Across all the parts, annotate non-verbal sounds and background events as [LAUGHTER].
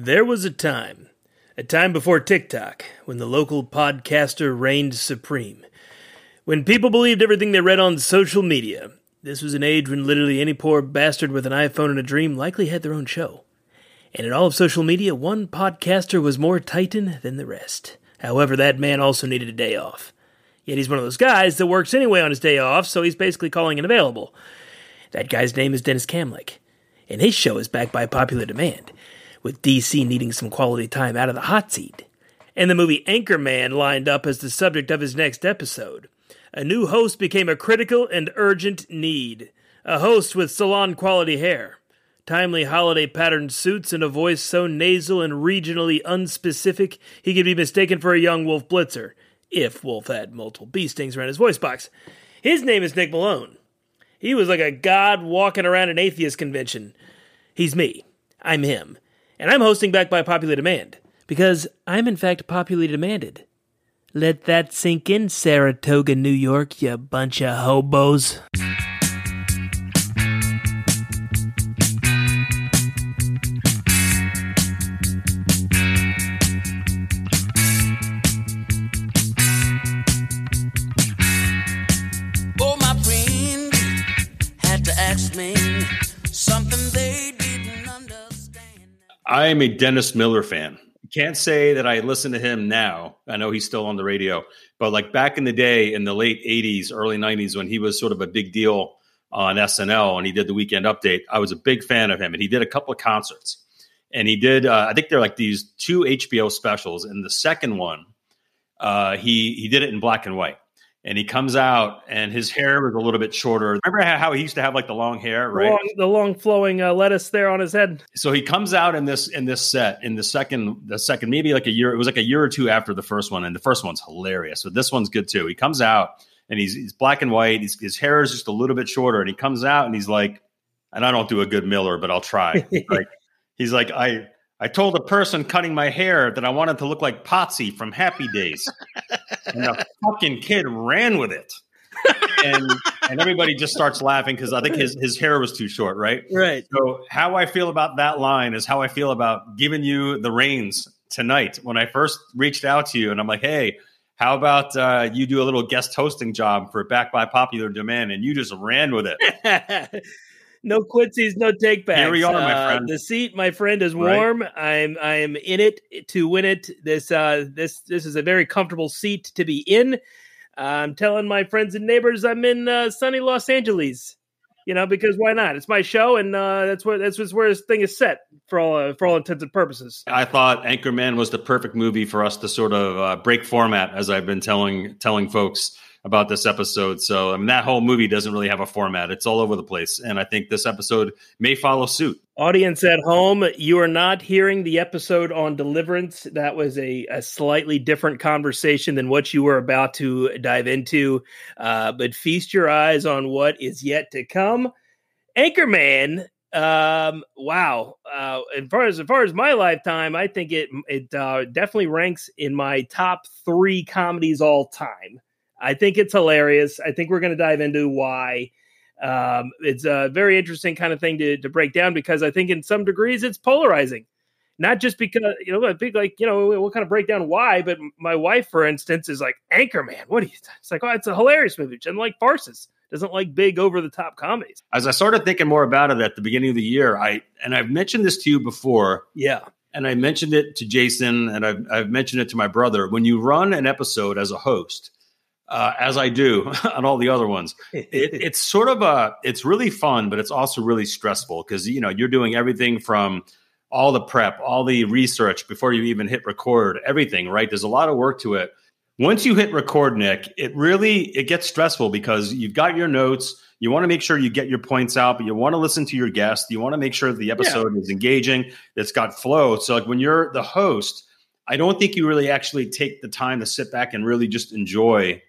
There was a time, a time before TikTok, when the local podcaster reigned supreme. When people believed everything they read on social media. This was an age when literally any poor bastard with an iPhone and a dream likely had their own show. And in all of social media, one podcaster was more titan than the rest. However, that man also needed a day off. Yet he's one of those guys that works anyway on his day off, so he's basically calling unavailable. That guy's name is Dennis Kamlik, and his show is backed by popular demand, with DC needing some quality time out of the hot seat. And the movie Anchorman lined up as the subject of his next episode. A new host became a critical and urgent need. A host with salon quality hair, timely holiday patterned suits, and a voice so nasal and regionally unspecific he could be mistaken for a young Wolf Blitzer, if Wolf had multiple bee stings around his voice box. His name is Nick Malone. He was like a god walking around an atheist convention. He's me. I'm him. And I'm hosting back by popular demand. Because I'm in fact popularly demanded. Let that sink in, Saratoga, New York, you bunch of hobos. Oh, my friend had to ask me I'm a Dennis Miller fan. Can't say that I listen to him now. I know he's still on the radio, but like back in the day in the late 80s, early 90s, when he was sort of a big deal on SNL and he did the weekend update, I was a big fan of him. And he did a couple of concerts. And he did, uh, I think they're like these two HBO specials. And the second one, uh, he he did it in black and white. And he comes out and his hair was a little bit shorter. Remember how he used to have like the long hair, right? Long, the long flowing uh, lettuce there on his head. so he comes out in this in this set in the second the second maybe like a year it was like a year or two after the first one and the first one's hilarious So this one's good too he comes out and he's he's black and white he's, his hair is just a little bit shorter and he comes out and he's like and I don't do a good Miller but I'll try [LAUGHS] like he's like I I told a person cutting my hair that I wanted to look like Potsy from Happy Days and the fucking kid ran with it and and everybody just starts laughing because I think his his hair was too short right Right. so how I feel about that line is how I feel about giving you the reins tonight. When I first reached out to you and I'm like, hey, how about uh, you do a little guest hosting job for Back by Popular Demand? And you just ran with it. [LAUGHS] no quincies, no take backs. Here we are, my Uh, friend. the seat, my friend, is Right. warm. I'm I am in it to win it. This uh this this is a very comfortable seat to be in. I'm telling my friends and neighbors I'm in uh, sunny Los Angeles. You know, because why not? It's my show, and uh, that's where that's just where this thing is set for all uh, for all intents and purposes. I thought Anchorman was the perfect movie for us to sort of uh, break format, as I've been telling telling folks about this episode. So I mean, that whole movie doesn't really have a format; it's all over the place. And I think this episode may follow suit. Audience at home, you are not hearing the episode on deliverance. That was a, a slightly different conversation than what you were about to dive into. Uh, but feast your eyes on what is yet to come. Anchorman, um, wow. Uh, as far as as far as my lifetime, I think it it uh, definitely ranks in my top three comedies all time. I think it's hilarious. I think we're going to dive into why. Um, it's a very interesting kind of thing to, to break down because I think in some degrees it's polarizing. Not just because you know, I think like you know, we'll kind of break down why. But my wife, for instance, is like Anchorman. What do you? It's like, oh, it's a hilarious movie. She doesn't like farces. Doesn't like big over the top comedies. As I started thinking more about it at the beginning of the year, I and I've mentioned this to you before. Yeah, and I mentioned it to Jason, and I've, I've mentioned it to my brother. When you run an episode as a host, uh, as I do [LAUGHS] on all the other ones, it, [LAUGHS] it's sort of a, it's really fun, but it's also really stressful because you know you're doing everything from all the prep, all the research before you even hit record, everything. Right? There's a lot of work to it. Once you hit record, Nick, it really it gets stressful because you've got your notes. You want to make sure you get your points out, but you want to listen to your guest. You want to make sure the episode is engaging, it's got flow. So, like when you're the host, I don't think you really actually take the time to sit back and really just enjoy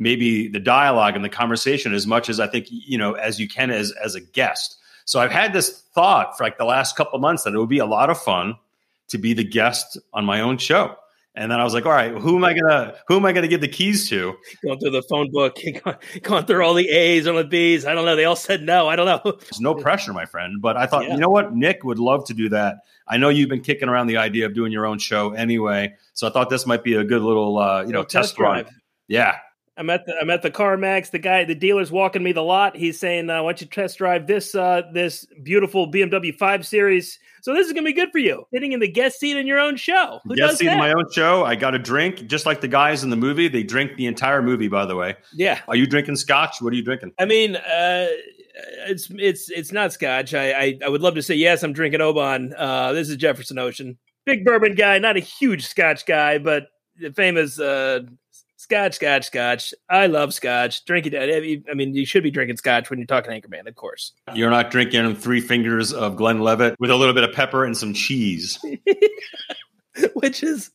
maybe the dialogue and the conversation as much as I think you know as you can as as a guest. So I've had this thought for like the last couple of months that it would be a lot of fun to be the guest on my own show. And then I was like, all right, who am I gonna who am I gonna give the keys to? Going through the phone book, [LAUGHS] going, going through all the A's and the B's. I don't know. They all said no. I don't know. There's no pressure, my friend. But I thought, Yeah. you know what? Nick would love to do that. I know you've been kicking around the idea of doing your own show anyway. So I thought this might be a good little uh, you know, test, drive. Yeah. I'm at the I'm at the CarMax. The guy, the dealer's walking me the lot. He's saying, uh, "Why don't you test drive this uh, this beautiful BMW 5 Series?" So this is gonna be good for you. Sitting in the guest seat in your own show. Who Guest seat that? in my own show. I got a drink, just like the guys in the movie. They drink the entire movie, by the way. yeah. Are you drinking scotch? What are you drinking? I mean, uh, it's it's it's not Scotch. I, I I would love to say yes. I'm drinking Oban. Uh, this is Jefferson Ocean. Big bourbon guy, not a huge Scotch guy, but the famous uh, Scotch, Scotch, Scotch. I love Scotch. Drink it. I mean, you should be drinking Scotch when you're talking Anchorman, of course. You're not drinking three fingers of Glenlivet with a little bit of pepper and some cheese. [LAUGHS] Which is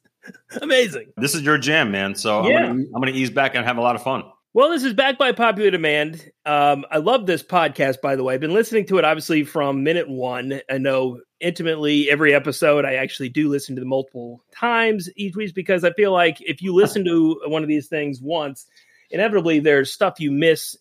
amazing. This is your jam, man. So Yeah. I'm gonna ease back and have a lot of fun. Well, this is backed by popular demand. Um, I love this podcast, by the way. I've been listening to it obviously from minute one. I know intimately every episode. I actually do listen to them multiple times each week because I feel like if you listen to one of these things once, inevitably there's stuff you miss.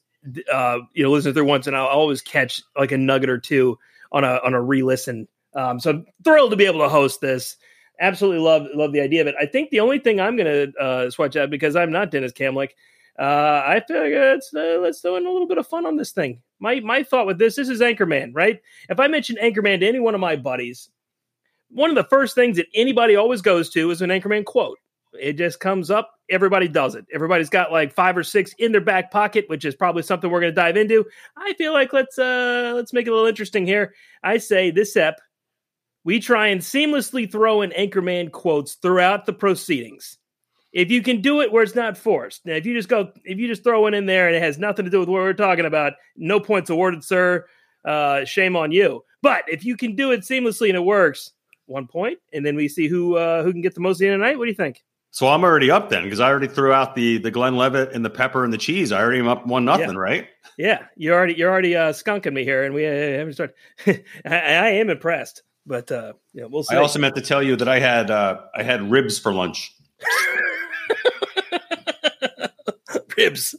Uh, you know, listen through once, and I'll always catch like a nugget or two on a on a re-listen. Um, so I'm thrilled to be able to host this. Absolutely love love the idea of it. I think the only thing I'm going to uh, swatch out because I'm not Dennis Kamlick. Uh, I feel like let's uh, let's throw in a little bit of fun on this thing. My my thought with this, this is Anchorman, right? If I mention Anchorman to any one of my buddies, one of the first things that anybody always goes to is an Anchorman quote. It just comes up. Everybody does it. Everybody's got like five or six in their back pocket, which is probably something we're going to dive into. I feel like let's uh let's make it a little interesting here. I say this ep, we try and seamlessly throw in Anchorman quotes throughout the proceedings if you can do it where it's not forced. Now, if you just go, if you just throw one in there and it has nothing to do with what we're talking about, no points awarded, sir. Uh, shame on you. But if you can do it seamlessly and it works, one point, and then we see who uh, who can get the most in tonight. What do you think? So I'm already up then because I already threw out the the Glenlivet and the pepper and the cheese. I already am up one nothing, Yeah. right? Yeah, you're already you're already uh, skunking me here, and we uh, haven't started. [LAUGHS] I, I am impressed, but uh, yeah, we'll see. I also meant to tell you that I had uh, I had ribs for lunch. [LAUGHS] ribs.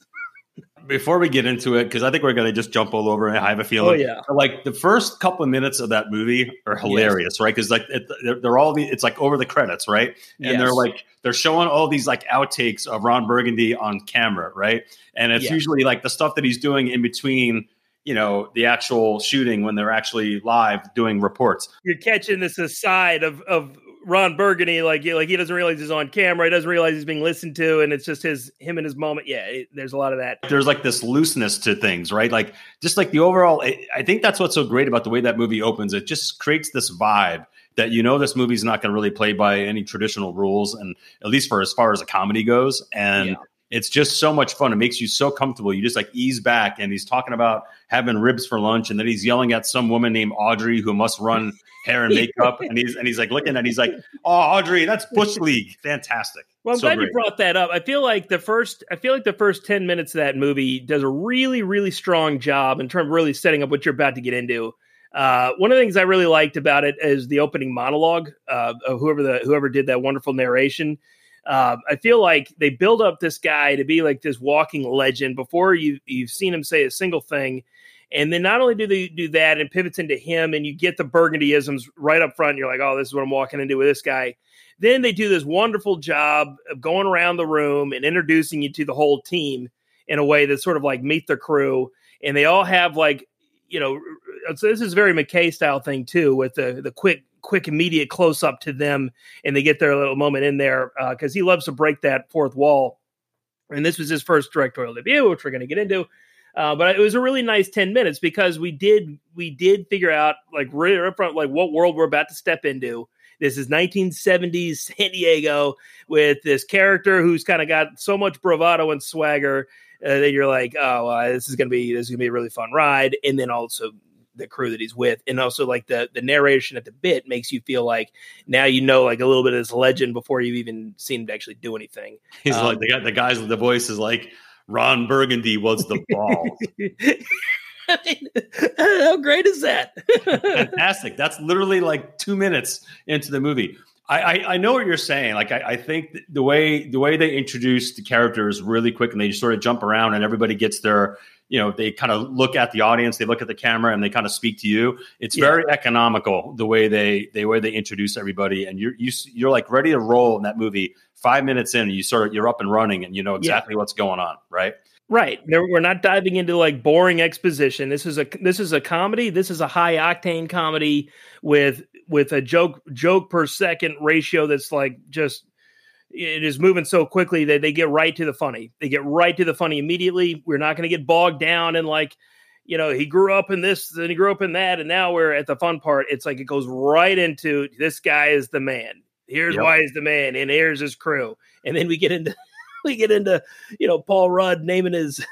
Before we get into it, because I think we're gonna just jump all over. it. I have a feeling. Oh yeah, like the first couple of minutes of that movie are hilarious, right? Because like it, they're, they're all the it's like over the credits, right? And Yes. they're like they're showing all these like outtakes of Ron Burgundy on camera, right? And it's Yes. usually like the stuff that he's doing in between, you know, the actual shooting when they're actually live doing reports. you're catching this aside of of Ron Burgundy, like like he doesn't realize he's on camera, he doesn't realize he's being listened to, and it's just his him and his moment. Yeah, it, there's a lot of that. There's like this looseness to things, right? Like just like the overall. I I think that's what's so great about the way that movie opens. It just creates this vibe that you know this movie's not going to really play by any traditional rules, and at least for as far as a comedy goes, and. Yeah. It's just so much fun. It makes you so comfortable. You just like ease back, and he's talking about having ribs for lunch, and then he's yelling at some woman named Audrey who must run hair and makeup, and he's and he's like looking at, he's like, "Oh, Audrey, that's Bush League, fantastic." Well, I'm So glad great. you brought that up. I feel like the first, I feel like the first ten minutes of that movie does a really, really strong job in terms of really setting up what you're about to get into. Uh, one of the things I really liked about it is the opening monologue uh, of whoever the whoever did that wonderful narration. Uh, I feel like they build up this guy to be like this walking legend before you you've seen him say a single thing, and then not only do they do that and pivots into him, and you get the Burgundyisms right up front. You're like, oh, this is what I'm walking into with this guy. Then they do this wonderful job of going around the room and introducing you to the whole team in a way that's sort of like meet the crew, and they all have like you know. So this is very McKay style thing too, with the the quick quick immediate close up to them and they get their little moment in there because he loves to break that fourth wall. And this was his first directorial debut which we're going to get into. Uh, but it was a really nice 10 minutes because we did we did figure out like right up front like what world we're about to step into. This is 1970s san diego with this character who's kind of got so much bravado and swagger uh, that you're like oh uh, this is gonna be this is gonna be a really fun ride. And then also the crew that he's with and also like the the narration at the bit makes you feel like now you know like a little bit of this legend before you've even seen him actually do anything He's Um, like the guy, the guys with the voice is like Ron Burgundy was the ball. [LAUGHS] I mean, [LAUGHS] how great is that [LAUGHS] Fantastic. That's literally like two minutes into the movie. I, I, I know what you're saying. Like I, I think the way the way they introduce the characters really quick and they just sort of jump around and everybody gets their you know they kind of look at the audience they look at the camera and they kind of speak to you it's Yeah. very economical the way they the way they introduce everybody and you're you, you're like ready to roll in that movie five minutes in you sort of you're up and running and you know exactly what's going on right Right. We're not diving into like boring exposition. This is a this is a comedy. This is a high octane comedy with with a joke joke per second ratio that's like just it is moving so quickly that they get right to the funny. They get right to the funny immediately. We're not going to get bogged down in like you know he grew up in this and he grew up in that and now we're at the fun part. It's like it goes right into this guy is the man. Here's Yep. why he's the man and here's his crew. And then we get into [LAUGHS] we get into you know Paul Rudd naming his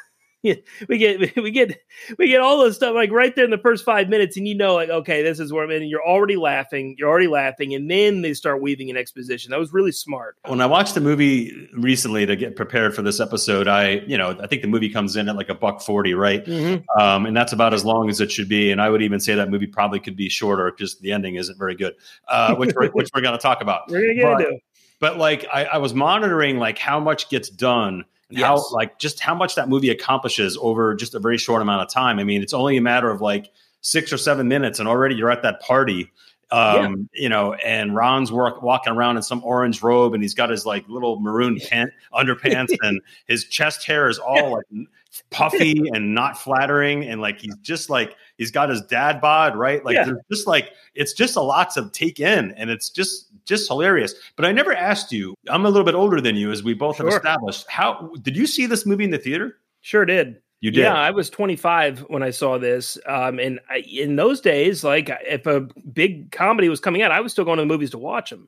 we get [LAUGHS] we get we get all this stuff like right there in the first five minutes and you know like okay this is where I'm in and you're already laughing you're already laughing and then they start weaving an exposition that was really smart when I watched the movie recently to get prepared for this episode, I, you know, I think the movie comes in at like a buck 40, right? Um, and that's about as long as it should be. And I would even say that movie probably could be shorter because the ending isn't very good, uh, which we're, [LAUGHS] which we're going to talk about. we're gonna get But- into. But like, I, I was monitoring like how much gets done and how like just how much that movie accomplishes over just a very short amount of time. I mean, it's only a matter of like six or seven minutes, and already you're at that party. Um, you know, and Ron's work, walking around in some orange robe, and he's got his like little maroon pant underpants, [LAUGHS] and his chest hair is all like puffy and not flattering, and like he's just like he's got his dad bod, right? Like Yeah. there's just like it's just a lot to take in, and it's just just hilarious. But I never asked you. I'm a little bit older than you, as we both have established. How did you see this movie in the theater? sure did You did. Yeah, I was 25 when I saw this. Um, and I, in those days, like if a big comedy was coming out, I was still going to the movies to watch them.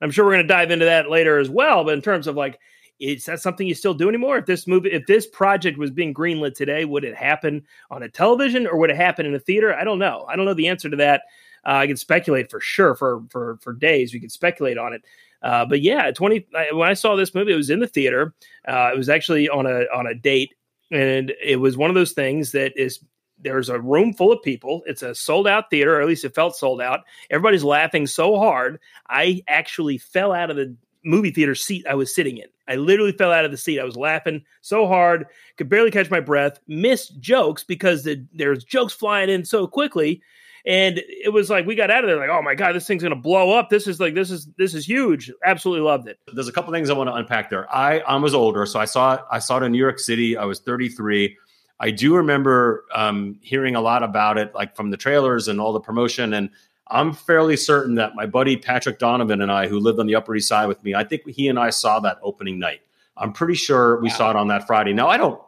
I'm sure we're going to dive into that later as well. But in terms of like, is that something you still do anymore? If this movie, if this project was being greenlit today, would it happen on a television or would it happen in a theater? I don't know. I don't know the answer to that. Uh, I can speculate for sure for for for days. We could speculate on it. Uh, but yeah, 20 when I saw this movie, it was in the theater. Uh, it was actually on a on a date and it was one of those things that is there's a room full of people it's a sold out theater or at least it felt sold out everybody's laughing so hard i actually fell out of the movie theater seat i was sitting in i literally fell out of the seat i was laughing so hard could barely catch my breath missed jokes because the, there's jokes flying in so quickly and it was like we got out of there like oh my god this thing's gonna blow up this is like this is this is huge absolutely loved it There's a couple things I want to unpack there. I I was older, so I saw it. I saw it in New York City. I was 33. I do remember um, hearing a lot about it, like from the trailers and all the promotion. And I'm fairly certain that my buddy Patrick Donovan and I, who lived on the Upper East Side with me, I think he and I saw that opening night. I'm pretty sure we saw it on that Friday. Now I don't.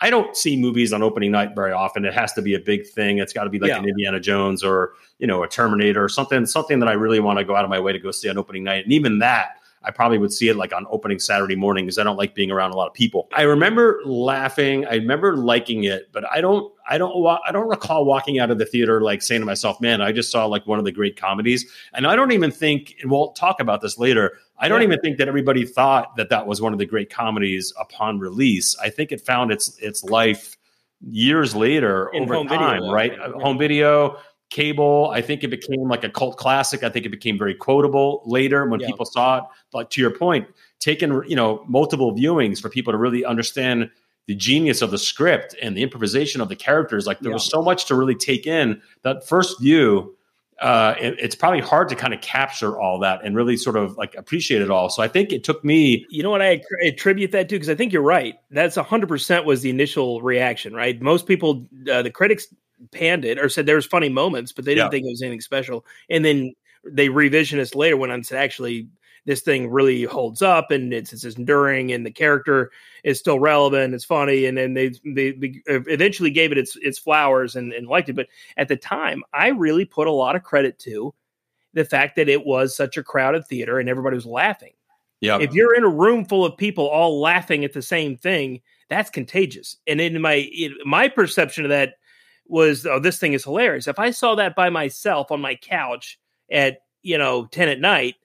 I don't see movies on opening night very often. It has to be a big thing. It's got to be like Yeah. an Indiana Jones or you know a Terminator or something. Something that I really want to go out of my way to go see on opening night. And even that, I probably would see it like on opening Saturday morning because I don't like being around a lot of people. I remember laughing. I remember liking it, but I don't. I don't. I don't recall walking out of the theater like saying to myself, "Man, I just saw like one of the great comedies." And I don't even think. And we'll talk about this later. I don't Yeah. even think that everybody thought that that was one of the great comedies upon release. I think it found its its life years later In over video, time, though. right? Yeah. Uh, home video, cable. I think it became like a cult classic. I think it became very quotable later when Yeah. people saw it. But to your point, taking you know multiple viewings for people to really understand the genius of the script and the improvisation of the characters. Like there Yeah. was so much to really take in. That first view, uh, it- it's probably hard to kind of capture all that and really sort of like appreciate it all. So I think it took me. You know what I attribute that to? Because I think you're right. That's 100% was the initial reaction, right? Most people, uh, the critics panned it or said there was funny moments, but they didn't Yeah. think it was anything special. And then they revisionist later went on and said, actually, this thing really holds up and it's, it's enduring and the character is still relevant. It's funny. And then they, they, they eventually gave it its, its flowers and, and liked it. But at the time, I really put a lot of credit to the fact that it was such a crowded theater and everybody was laughing Yeah, if you're in a room full of people all laughing at the same thing, that's contagious. And in my in my perception of that was, oh, this thing is hilarious. If I saw that by myself on my couch at you know ten at night,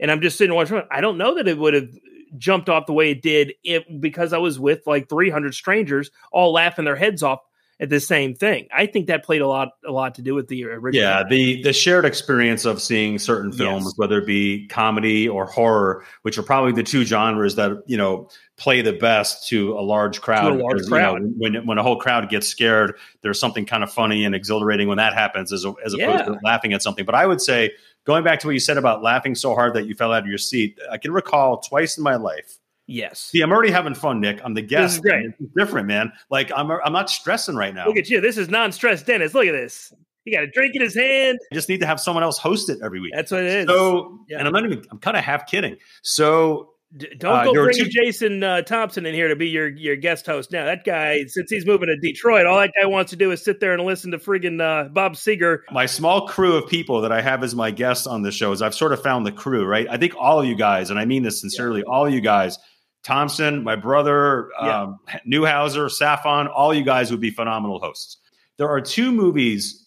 and I'm just sitting watching, I don't know that it would have jumped off the way it did if because I was with like 300 strangers all laughing their heads off at the same thing. I think that played a lot a lot to do with the original. Yeah, the the shared experience of seeing certain films, Yes. whether it be comedy or horror, which are probably the two genres that you know play the best to a large crowd. To a large because, you know, crowd. when when a whole crowd gets scared, there's something kind of funny and exhilarating when that happens, as as opposed Yeah. to laughing at something. But I would say, going back to what you said about laughing so hard that you fell out of your seat, I can recall twice in my life. Yes. See, I'm already having fun, Nick. I'm the guest. This is great. It's different, man. Like I'm, I'm not stressing right now. Look at you. This is non-stress Dennis. Look at this. He got a drink in his hand. I just need to have someone else host it every week. That's what it is. So, Yeah. and I'm not even, I'm kind of half kidding. So, D- don't uh, go two- Jason uh, Thompson in here to be your your guest host. Now that guy, since he's moving to Detroit, all that guy wants to do is sit there and listen to friggin' uh, Bob Seger. my small crew of people that I have as my guests on the show is I've sort of found the crew, right? I think all of you guys, and I mean this sincerely, all of you guys, Thompson, my brother, Yeah. um, Newhauser, Safon, all you guys would be phenomenal hosts. There are two movies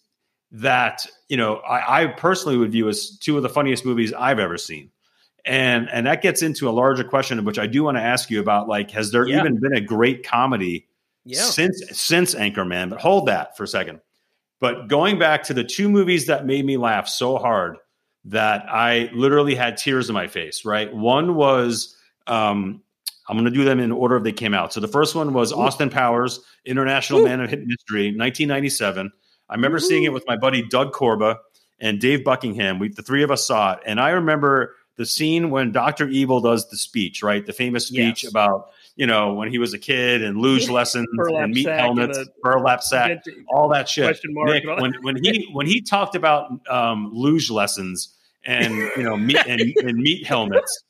that, you know, I, I personally would view as two of the funniest movies I've ever seen. And and that gets into a larger question, which I do want to ask you about. Like, has there Yeah. even been a great comedy Yeah, since since Anchorman. But hold that for a second. But going back to the two movies that made me laugh so hard that I literally had tears in my face. Right, one was um, I'm going to do them in order of they came out. So the first one was Austin Powers, International Ooh. Man of Hit Mystery, 1997. I remember seeing it with my buddy Doug Corba and Dave Buckingham. We the three of us saw it, and I remember the scene when Doctor Evil does the speech, right? The famous speech Yes. about you know when he was a kid and luge [LAUGHS] lessons and meat sack and helmets, burlap sack, all that shit. Question mark Nick, all when when he [LAUGHS] when he talked about um, luge lessons and you know meat and, and meat helmets.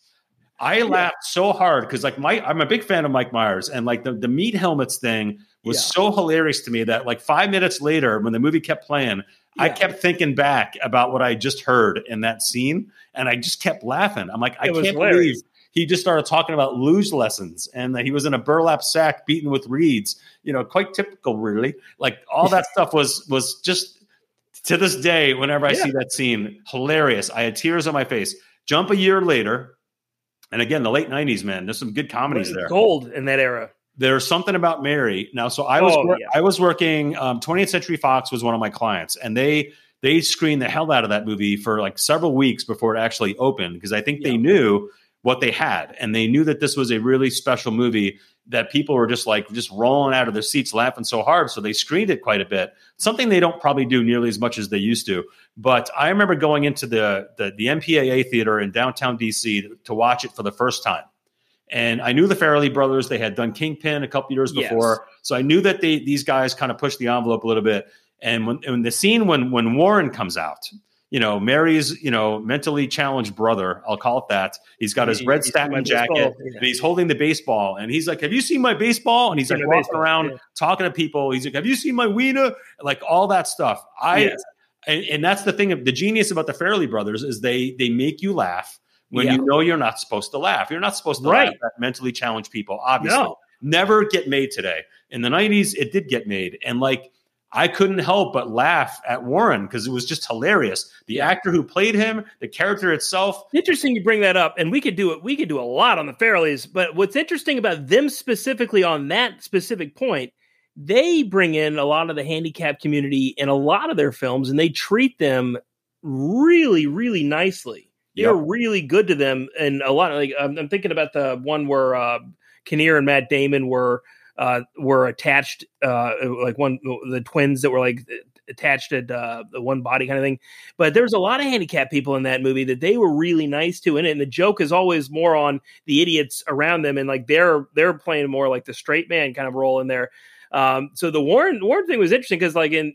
I laughed so hard because like Mike, I'm a big fan of Mike Myers, and like the, the meat helmets thing was Yeah. so hilarious to me that like five minutes later, when the movie kept playing, I kept thinking back about what I just heard in that scene, and I just kept laughing. I'm like, I It was can't hilarious. believe he just started talking about luge lessons and that he was in a burlap sack beaten with reeds. You know, quite typical, really. Like all that [LAUGHS] stuff was was just to this day. Whenever I Yeah. see that scene, hilarious. I had tears on my face. Jump a year later, and again, the late '90s, man. There's some good comedies there Gold in that era. there's something about Mary now. So I was Oh, wor- yeah. I was working. Um, 20th Century Fox was one of my clients, and they they screened the hell out of that movie for like several weeks before it actually opened because I think they knew what they had, and they knew that this was a really special movie that people were just like just rolling out of their seats laughing so hard. So they screened it quite a bit. Something they don't probably do nearly as much as they used to. But I remember going into the the, the MPAA theater in downtown DC to, watch it for the first time. And I knew the Farrelly brothers. They had done Kingpin a couple years Yes. before, so I knew that they these guys kind of pushed the envelope a little bit. And when, when the scene when when Warren comes out, you know Mary's you know mentally challenged brother, I'll call it that. He's got his He- red he's got my satin jacket baseball, yeah. and he's holding the baseball, and he's like, "Have you seen my baseball?" And he's like walking baseball, around yeah. talking to people. He's like, "Have you seen my wiener?" Like all that stuff. I Yes. and, and that's the thing of the genius about the Farrelly brothers is they they make you laugh when Yeah. you know you're not supposed to laugh. You're not supposed to Right. laugh at mentally challenged people. Obviously, No. never get made today. In the '90s, it did get made, and like I couldn't help but laugh at Warren because it was just hilarious. The actor who played him, the character itself. Interesting you bring that up, and we could do it. We could do a lot on the Farrellys, but what's interesting about them specifically on that specific point, they bring in a lot of the handicap community in a lot of their films, and they treat them really, really nicely. They're Yep. really good to them, and a lot. Like I'm, I'm thinking about the one where uh, Kinnear and Matt Damon were uh, were attached, uh, like one the twins that were like attached at uh, the one body kind of thing. But there's a lot of handicapped people in that movie that they were really nice to, and, and the joke is always more on the idiots around them, and like they're they're playing more like the straight man kind of role in there. Um, so the Warren Warren thing was interesting because like in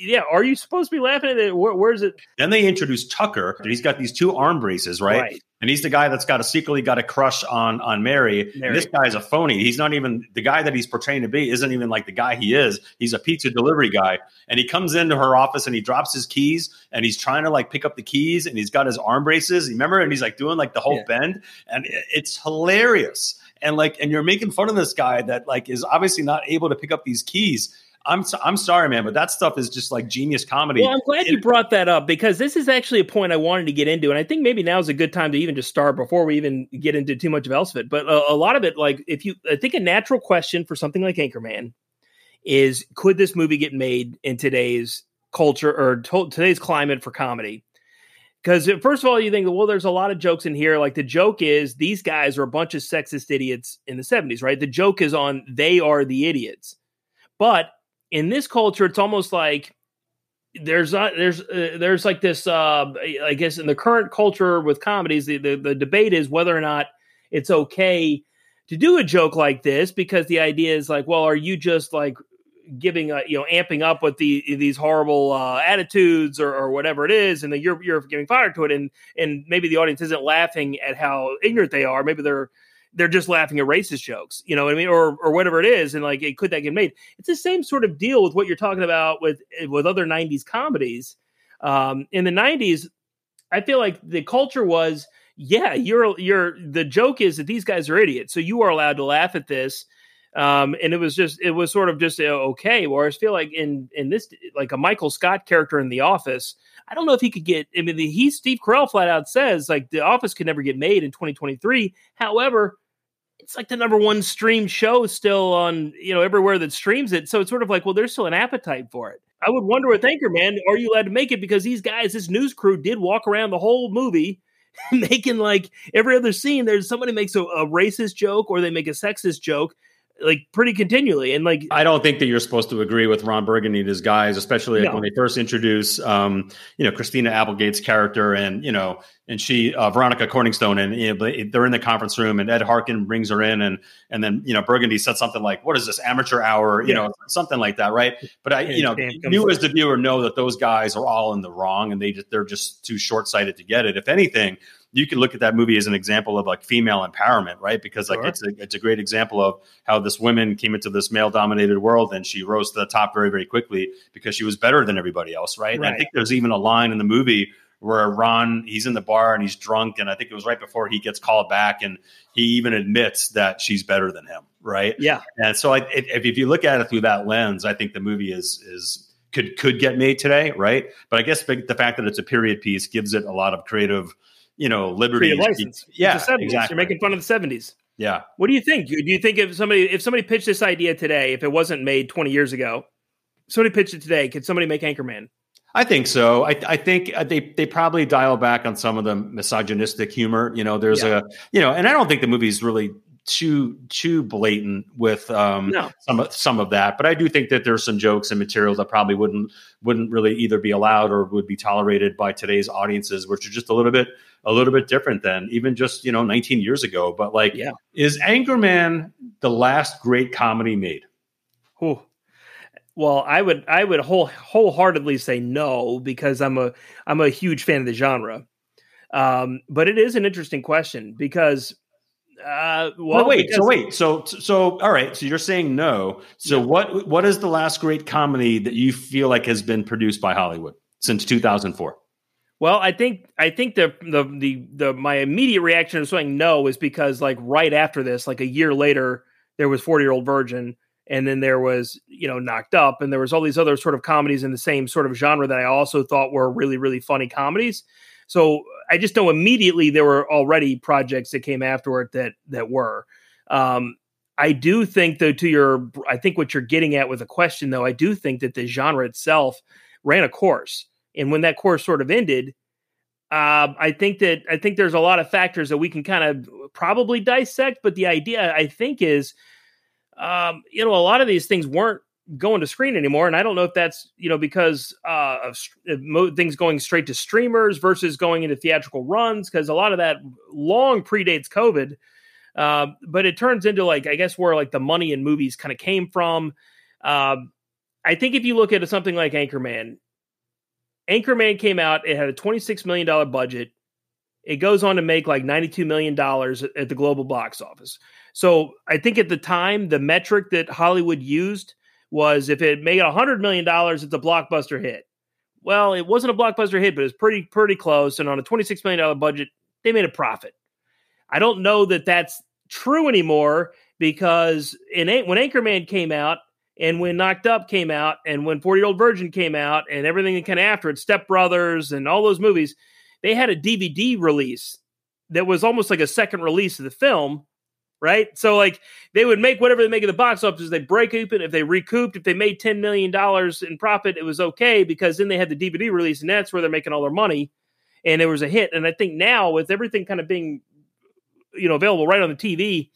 yeah, are you supposed to be laughing at it? Where, where's it? Then they introduced Tucker. He's got these two arm braces, right? right. And he's the guy that's got a secretly got a crush on on Mary. Mary. This guy's a phony. He's not even the guy that he's portraying to be. Isn't even like the guy he is. He's a pizza delivery guy. And he comes into her office and he drops his keys and he's trying to like pick up the keys and he's got his arm braces. Remember? And he's like doing like the whole Yeah. bend, and it's hilarious. And like, and you're making fun of this guy that like is obviously not able to pick up these keys. I'm so, I'm sorry, man, but that stuff is just like genius comedy. Well, I'm glad you brought that up because this is actually a point I wanted to get into, and I think maybe now is a good time to even just start before we even get into too much of else of it. But a, a lot of it, like if you, I think a natural question for something like Anchorman is could this movie get made in today's culture or to- today's climate for comedy? Because uh, first of all, you think, well, there's a lot of jokes in here. Like the joke is these guys are a bunch of sexist idiots in the 70s, right? The joke is on they are the idiots. But in this culture, it's almost like there's not there's uh, there's like this uh, I guess in the current culture with comedies, the, the the debate is whether or not it's okay to do a joke like this because the idea is like, well, are you just like giving a you know amping up with the these horrible uh, attitudes or, or whatever it is, and then you're you're giving fire to it, and and maybe the audience isn't laughing at how ignorant they are. Maybe they're they're just laughing at racist jokes, you know what I mean, or or whatever it is, and like, it, could that get made? It's the same sort of deal with what you're talking about with with other '90s comedies. Um, in the '90s, I feel like the culture was, yeah, you're you're the joke is that these guys are idiots, so you are allowed to laugh at this um, and it was just it was sort of just uh, okay. Whereas I feel like in in this like a Michael Scott character in The Office, I don't know if he could get. I mean, he Steve Carell flat out says like The Office could never get made in 2023. However, it's like the number one stream show still on you know everywhere that streams it. So it's sort of like well, there's still an appetite for it. I would wonder with Anchorman, are you allowed to make it because these guys, this news crew, did walk around the whole movie. [LAUGHS] making like every other scene there's somebody makes a, a racist joke or they make a sexist joke like pretty continually. And like, I don't think that you're supposed to agree with Ron Burgundy and his guys, especially like no. when they first introduce, um, you know, Christina Applegate's character and, you know, and she, uh, Veronica Corningstone, and you know, they're in the conference room and Ed Harken brings her in and, and then, you know, Burgundy said something like, what is this amateur hour? You yeah. know, something like that. Right. But I, you know, you as the viewer know that those guys are all in the wrong and they just, they're just too short sighted to get it. If anything, you can look at that movie as an example of like female empowerment, right? Because like sure. it's a it's a great example of how this woman came into this male dominated world and she rose to the top very very quickly because she was better than everybody else, right? right. I think there's even a line in the movie where Ron he's in the bar and he's drunk and I think it was right before he gets called back and he even admits that she's better than him, right? Yeah. And so I, if, if you look at it through that lens, I think the movie is is could could get made today, right? But I guess the fact that it's a period piece gives it a lot of creative you know, liberty. license. Yeah, exactly. You're making fun of the seventies. Yeah. What do you think? Do you think if somebody if somebody pitched this idea today, if it wasn't made 20 years ago, somebody pitched it today, could somebody make Anchorman? I think so. I, I think uh, they they probably dial back on some of the misogynistic humor. You know, there's yeah. a you know, and I don't think the movie's really too too blatant with um, no. some of some of that, but I do think that there's some jokes and materials that probably wouldn't wouldn't really either be allowed or would be tolerated by today's audiences, which are just a little bit a little bit different than even just you know 19 years ago. But like, yeah. is Anchorman the last great comedy made? Ooh. Well, I would I would whole wholeheartedly say no because I'm a I'm a huge fan of the genre. Um, but it is an interesting question because uh, well, wait. Because, so wait. So so all right. So you're saying no. So yeah. what what is the last great comedy that you feel like has been produced by Hollywood since 2004? Well, I think I think the the the, the my immediate reaction to saying no is because like right after this, like a year later, there was Forty Year Old Virgin, and then there was you know Knocked Up, and there was all these other sort of comedies in the same sort of genre that I also thought were really really funny comedies. So I just know immediately there were already projects that came afterward that that were. Um, I do think though to your I think what you're getting at with the question though, I do think that the genre itself ran a course and when that course sort of ended, uh, I think that I think there's a lot of factors that we can kind of probably dissect. But the idea I think is, um, you know, a lot of these things weren't going to screen anymore, and I don't know if that's you know because uh, of things going straight to streamers versus going into theatrical runs because a lot of that long predates COVID. Uh, but it turns into like I guess where like the money in movies kind of came from. Um, I think if you look at something like Anchorman, Anchorman came out. It had a $26 million budget. It goes on to make like $92 million at the global box office. So I think at the time, the metric that Hollywood used was if it made $100 million, it's a blockbuster hit. Well, it wasn't a blockbuster hit, but it was pretty, pretty close. And on a $26 million budget, they made a profit. I don't know that that's true anymore because in when Anchorman came out, and when Knocked Up came out, and when 40 Year Old Virgin came out, and everything that kind of after it, Step Brothers, and all those movies, they had a DVD release that was almost like a second release of the film. Right? So like they would make whatever they make at the box office. They break open if they recouped. If they made ten million dollars in profit, it was okay because then they had the DVD release, and that's where they're making all their money. And it was a hit. And I think now with everything kind of being, you know, available right on the TV,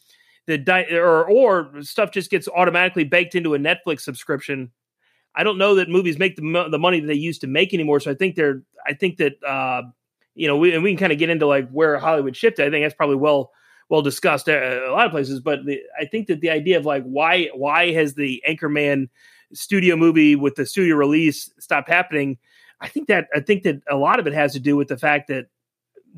the di- or or stuff just gets automatically baked into a Netflix subscription. I don't know that movies make the mo- the money that they used to make anymore. So I think they're I think that uh, you know we and we can kind of get into like where Hollywood shifted. I think that's probably well well discussed uh, a lot of places. But the, I think that the idea of like why why has the Anchorman studio movie with the studio release stopped happening? I think that I think that a lot of it has to do with the fact that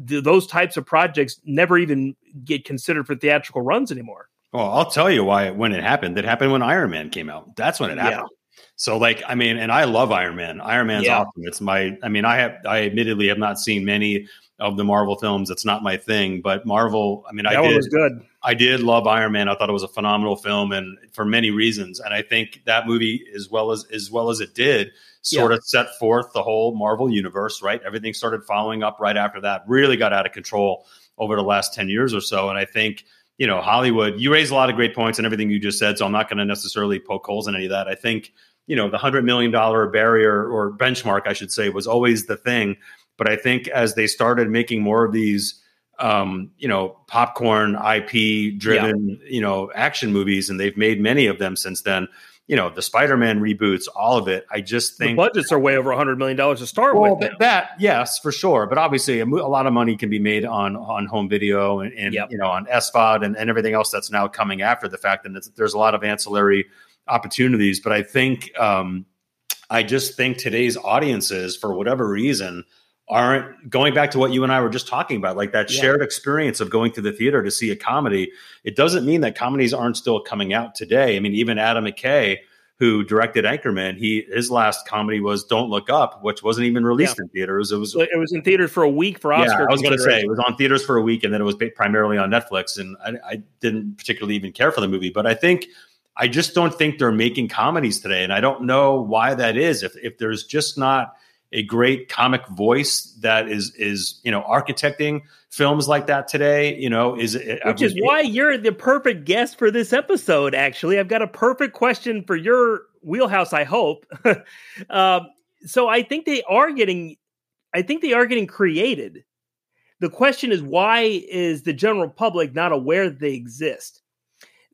th- those types of projects never even get considered for theatrical runs anymore. Well, I'll tell you why when it happened. It happened when Iron Man came out. That's when it Yeah. happened. So, like, I mean, and I love Iron Man. Iron Man's Yeah. awesome. It's my. I mean, I have. I admittedly have not seen many of the Marvel films. It's not my thing. But Marvel. I mean, That I did. was good. I did love Iron Man. I thought it was a phenomenal film, and for many reasons. And I think that movie, as well as as well as it did, sort of set forth the whole Marvel universe. Right, everything started following up right after that. Really got out of control over the last ten years or so. And I think you know Hollywood. You raised a lot of great points and everything you just said. So I'm not going to necessarily poke holes in any of that. I think you know the hundred million dollar barrier or benchmark, I should say, was always the thing. But I think as they started making more of these um, you know, popcorn IP driven, you know, action movies, and they've made many of them since then. You know, the Spider Man reboots, all of it. I just The think budgets are way over hundred million dollars to start well, with. now. that yes, for sure. But obviously, a, mo- a lot of money can be made on on home video and, and Yep. you know on SVOD and, and everything else that's now coming after the fact. And there's a lot of ancillary opportunities. But I think um, I just think today's audiences, for whatever reason, aren't going back to what you and I were just talking about, like that Yeah. shared experience of going to the theater to see a comedy. It doesn't mean that comedies aren't still coming out today. I mean, even Adam McKay, who directed Anchorman, he his last comedy was Don't Look Up, which wasn't even released in theaters. It was it was in theaters for a week for Oscar. yeah, I was going to say it was on theaters for a week, and then it was primarily on Netflix. And I, I didn't particularly even care for the movie, but I think I just don't think they're making comedies today, and I don't know why that is. If if there's just not a great comic voice that is is you know architecting films like that today, you know, is it, Which is why you're the perfect guest for this episode. Actually, I've got a perfect question for your wheelhouse. I hope. [LAUGHS] um, so I think they are getting. I think they are getting created. The question is, why is the general public not aware that they exist?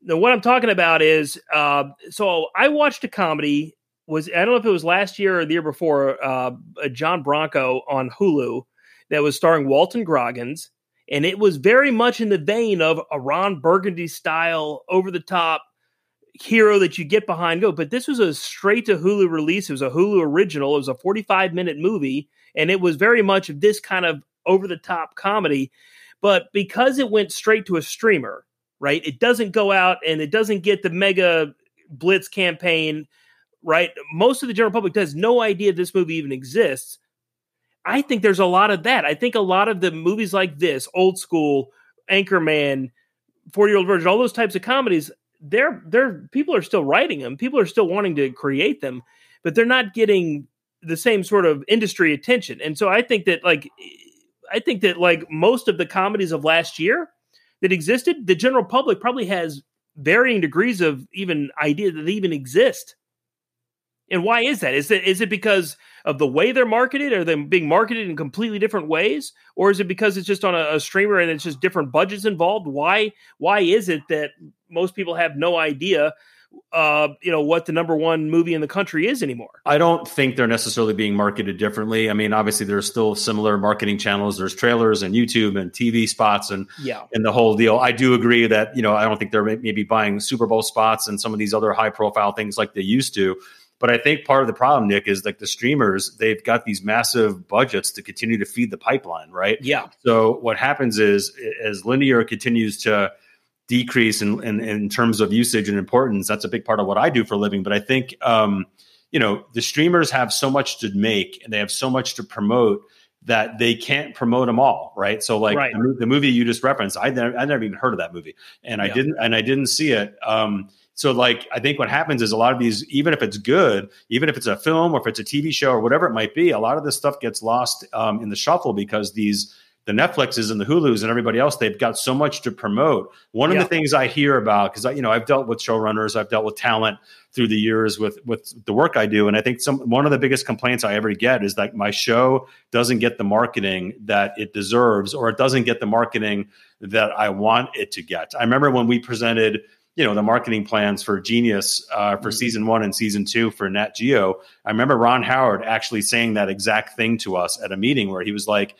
Now, what I'm talking about is, uh, so I watched a comedy. Was I don't know if it was last year or the year before? Uh, John Bronco on Hulu that was starring Walton Goggins and it was very much in the vein of a Ron Burgundy style, over the top hero that you get behind go. But this was a straight to Hulu release. It was a Hulu original. It was a 45 minute movie, and it was very much of this kind of over the top comedy. But because it went straight to a streamer, right? It doesn't go out and it doesn't get the mega blitz campaign, right? Most of the general public has no idea this movie even exists. I think there's a lot of that. I think a lot of the movies like this, old school, Anchorman, 40 year old virgin, all those types of comedies, they're they're people are still writing them. People are still wanting to create them, but they're not getting the same sort of industry attention. And so I think that like I think that like most of the comedies of last year that existed, the general public probably has varying degrees of even idea that they even exist. And why is that? Is it is it because of the way they're marketed? Are they being marketed in completely different ways, or is it because it's just on a, a streamer and it's just different budgets involved? Why why is it that most people have no idea, uh, you know, what the number one movie in the country is anymore? I don't think they're necessarily being marketed differently. I mean, obviously, there's still similar marketing channels. There's trailers and YouTube and TV spots and Yeah, and the whole deal. I do agree that you know I don't think they're maybe buying Super Bowl spots and some of these other high profile things like they used to. But I think part of the problem, Nick, is like the streamers. They've got these massive budgets to continue to feed the pipeline, right? yeah, So what happens is as linear continues to decrease in, in, in terms of usage and importance, that's a big part of what I do for a living. But I think um, you know the streamers have so much to make and they have so much to promote that they can't promote them all, right? So like Right. the, the movie you just referenced, I never, I never even heard of that movie, and I didn't and I didn't see it. Um, so like I think what happens is a lot of these, even if it's good, even if it's a film or if it's a TV show or whatever it might be, a lot of this stuff gets lost um, in the shuffle because these the Netflixes and the Hulus and everybody else, they've got so much to promote. One of the things I hear about, because I, you know, I've dealt with showrunners, I've dealt with talent through the years with with the work I do, and I think some one of the biggest complaints I ever get is that my show doesn't get the marketing that it deserves, or it doesn't get the marketing that I want it to get. I remember when we presented. You know the marketing plans for Genius uh, for Mhm. season one and season two for Nat Geo. I remember Ron Howard actually saying that exact thing to us at a meeting where he was like,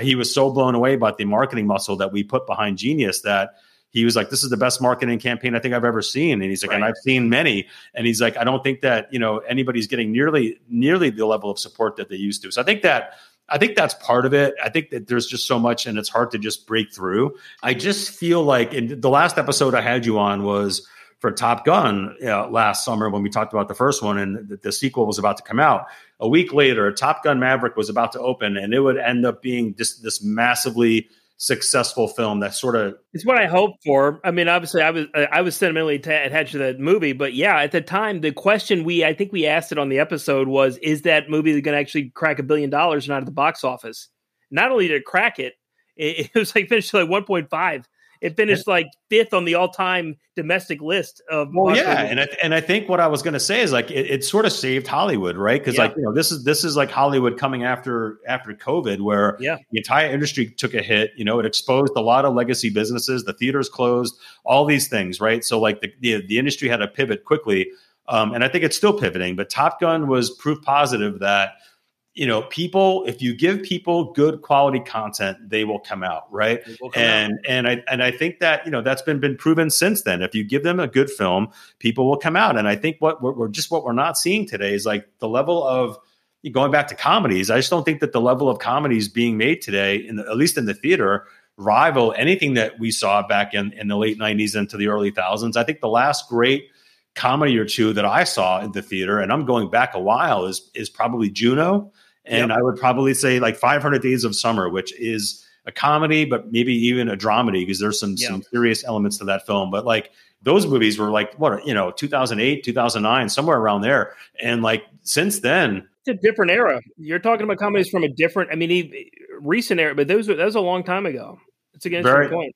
he was so blown away about the marketing muscle that we put behind Genius that he was like, "This is the best marketing campaign I think I've ever seen." And he's like, "And I've seen many." And he's like, "I don't think that you know anybody's getting nearly nearly the level of support that they used to." So I think that. I think that's part of it. I think that there's just so much, and it's hard to just break through. I just feel like in the last episode I had you on was for Top Gun uh, last summer when we talked about the first one, and the, the sequel was about to come out. A week later, Top Gun Maverick was about to open, and it would end up being this this massively successful film that sort of It's what I hoped for. I mean, obviously, I was I was sentimentally attached to that movie, but yeah, at the time, the question we I think we asked it on the episode was, "Is that movie going to actually crack a billion dollars not at the box office?" Not only did it crack it, it, [LAUGHS] it was like finished like one point five. It finished like fifth on the all time domestic list of. Well, yeah, office. and I, and I think what I was going to say is like it, it sort of saved Hollywood, right? Because Yeah. like you know this is this is like Hollywood coming after after COVID, where Yeah. the entire industry took a hit. You know, it exposed a lot of legacy businesses. The theaters closed, all these things, right? So like the the, the industry had to pivot quickly, um, and I think it's still pivoting. But Top Gun was proof positive that you know people, if you give people good quality content, they will come out, right? Come out. and and I and I think that you know that's been been proven since then. If you give them a good film, people will come out. And I think what we're, we're just what we're not seeing today is like the level of going back to comedies. I just don't think that the level of comedies being made today, in the, at least in the theater, rival anything that we saw back in in the late '90s into the early thousands. I think the last great comedy or two that I saw in the theater, and I'm going back a while, is is probably Juno, and Yep. I would probably say like 500 Days of Summer, which is a comedy, but maybe even a dramedy because there's some Yeah. some serious elements to that film. But like those movies were like what you know 2008, 2009, somewhere around there, and like since then. it's a different era. You're talking about comedies from a different. I mean, recent era, but those were that was a long time ago. It's against Very- point.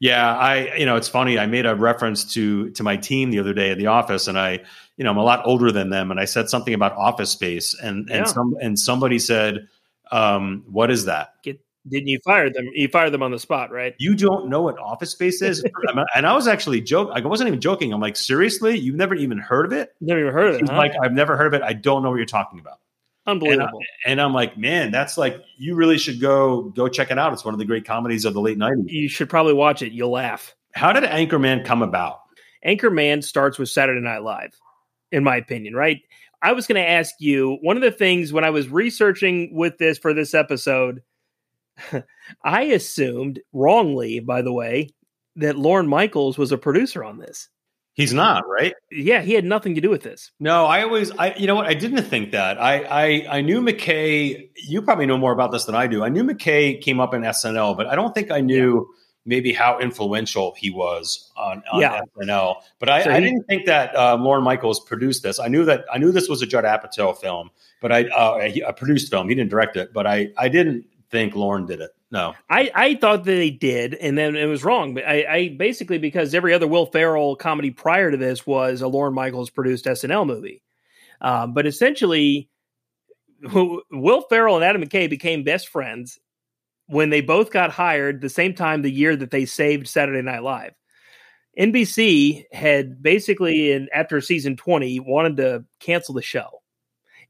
Yeah, I you know it's funny. I made a reference to to my team the other day at the office, and I you know I'm a lot older than them, and I said something about Office Space, and Yeah. and some and somebody said, um, "What is that?" Get, didn't you fire them? You fired them on the spot, right? You don't know what Office Space is, [LAUGHS] and I was actually joking. I wasn't even joking. I'm like, seriously, you've never even heard of it? Never even heard of it. Huh? like, I've never heard of it. I don't know what you're talking about. Unbelievable. And I'm like, man, that's like you really should go go check it out. It's one of the great comedies of the late '90s. you should probably watch it. You'll laugh. How did Anchorman come about? Anchorman starts with Saturday Night Live, in my opinion, right? I was going to ask you one of the things when I was researching with this for this episode, [LAUGHS] I assumed wrongly, by the way, that Lorne Michaels was a producer on this. He's not right. Yeah, he had nothing to do with this. No, I always, I, you know what? I didn't think that. I, I, I knew McKay. You probably know more about this than I do. I knew McKay came up in SNL, but I don't think I knew maybe how influential he was on, on Yeah. SNL. But I, So I didn't think that uh, Lorne Michaels produced this. I knew that I knew this was a Judd Apatow film, but I uh, a produced film. He didn't direct it, but I, I didn't think Lorne did it. No. I, I thought that they did, and then it was wrong. But I, I basically because every other Will Ferrell comedy prior to this was a Lorne Michaels produced SNL movie. Um, but essentially, [LAUGHS] Will Ferrell and Adam McKay became best friends when they both got hired the same time the year that they saved Saturday Night Live. NBC had basically, in after season twenty, wanted to cancel the show,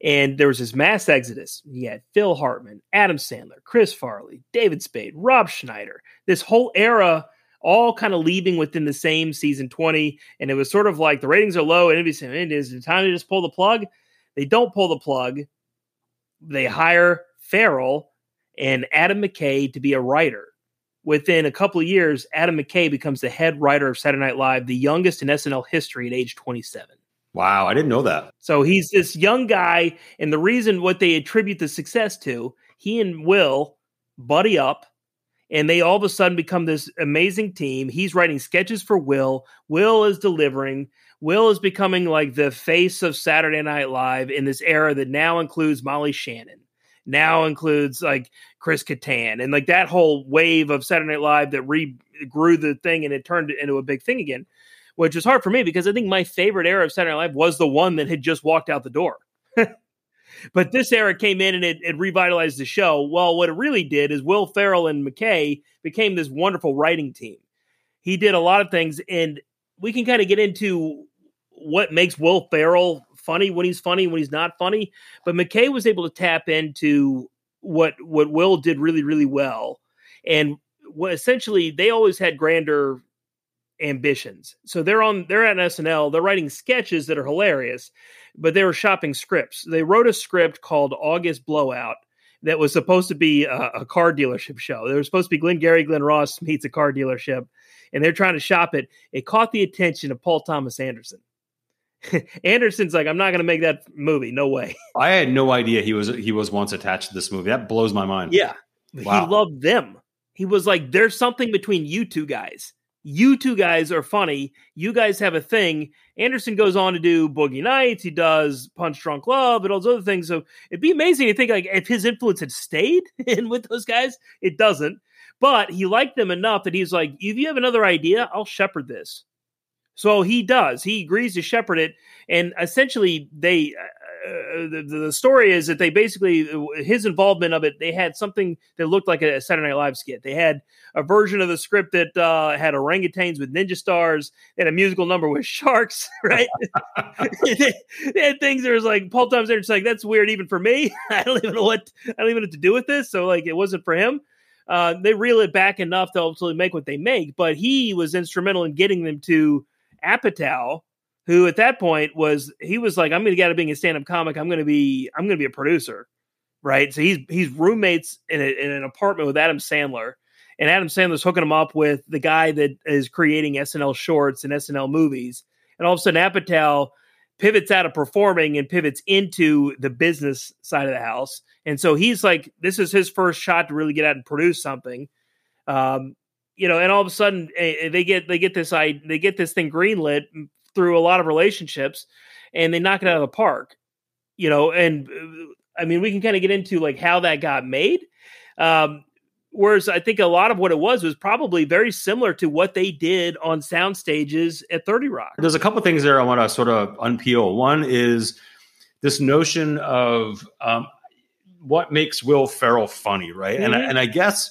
and there was this mass exodus. You had Phil Hartman, Adam Sandler, Chris Farley, David Spade, Rob Schneider. This whole era all kind of leaving within the same season 20. And it was sort of like the ratings are low, and NBC said, it is it time to just pull the plug. They don't pull the plug. They hire Ferrell and Adam McKay to be a writer. Within a couple of years, Adam McKay becomes the head writer of Saturday Night Live, the youngest in SNL history at age 27. Wow, I didn't know that. So he's this young guy, and the reason what they attribute the success to, he and Will buddy up, and they all of a sudden become this amazing team. He's writing sketches for Will. Will is delivering. Will is becoming like the face of Saturday Night Live in this era that now includes Molly Shannon. now includes like Chris Kattan and like that whole wave of Saturday Night Live that regrew the thing and it turned it into a big thing again, which is hard for me because I think my favorite era of Saturday Night Live was the one that had just walked out the door. [LAUGHS] but this era came in and it, it revitalized the show. Well, what it really did is Will Ferrell and McKay became this wonderful writing team. He did a lot of things, and we can kind of get into what makes Will Ferrell funny when he's funny when he's not funny. But McKay was able to tap into what what Will did really really well, and essentially they always had grander ambitions. So they're on they're at SNL. They're writing sketches that are hilarious, but they were shopping scripts. They wrote a script called August Blowout that was supposed to be a, a car dealership show. There was supposed to be Glengarry Glen Ross meets a car dealership, and they're trying to shop it. It caught the attention of Paul Thomas Anderson. [LAUGHS] Anderson's like, I'm not going to make that movie. No way. [LAUGHS] I had no idea he was he was once attached to this movie. That blows my mind. Yeah, wow. he loved them. He was like, there's something between you two guys. You two guys are funny. You guys have a thing. Anderson goes on to do Boogie Nights. He does Punch Drunk Love and all those other things. So it'd be amazing to think like if his influence had stayed [LAUGHS] in with those guys. It doesn't. But he liked them enough that he's like, if you have another idea, I'll shepherd this. So he does. He agrees to shepherd it, and essentially, they. Uh, the, the story is that they basically his involvement of it. They had something that looked like a Saturday Night Live skit. They had a version of the script that uh, had orangutans with ninja stars. and a musical number with [LAUGHS] sharks. Right? they, [LAUGHS] [LAUGHS] they, had things that was like Paul Thomas Anderson. Like that's weird even for me. I don't even know what I don't even know what to do with this. So like it wasn't for him. Uh, they reel it back enough to ultimately make what they make. But he was instrumental in getting them to Apatow, who at that point was he was like, I'm to get out of being a stand up comic. I'm to be I'm to be a producer, right? So he's he's roommates in, a, in an apartment with Adam Sandler, and Adam Sandler's hooking him up with the guy that is creating SNL shorts and SNL movies, and all of a sudden Apatow pivots out of performing and pivots into the business side of the house. And so he's like, this is his first shot to really get out and produce something. Um, you know, and all of a sudden uh, they get they get this I they get this thing greenlit through a lot of relationships, and they knock it out of the park. You know, and uh, I mean we can kind of get into like how that got made. Um, whereas I think a lot of what it was was probably very similar to what they did on sound stages at Thirty Rock. There's a couple things there I want to sort of unpeel. One is this notion of um, what makes Will Ferrell funny, right? Mm-hmm. And and I guess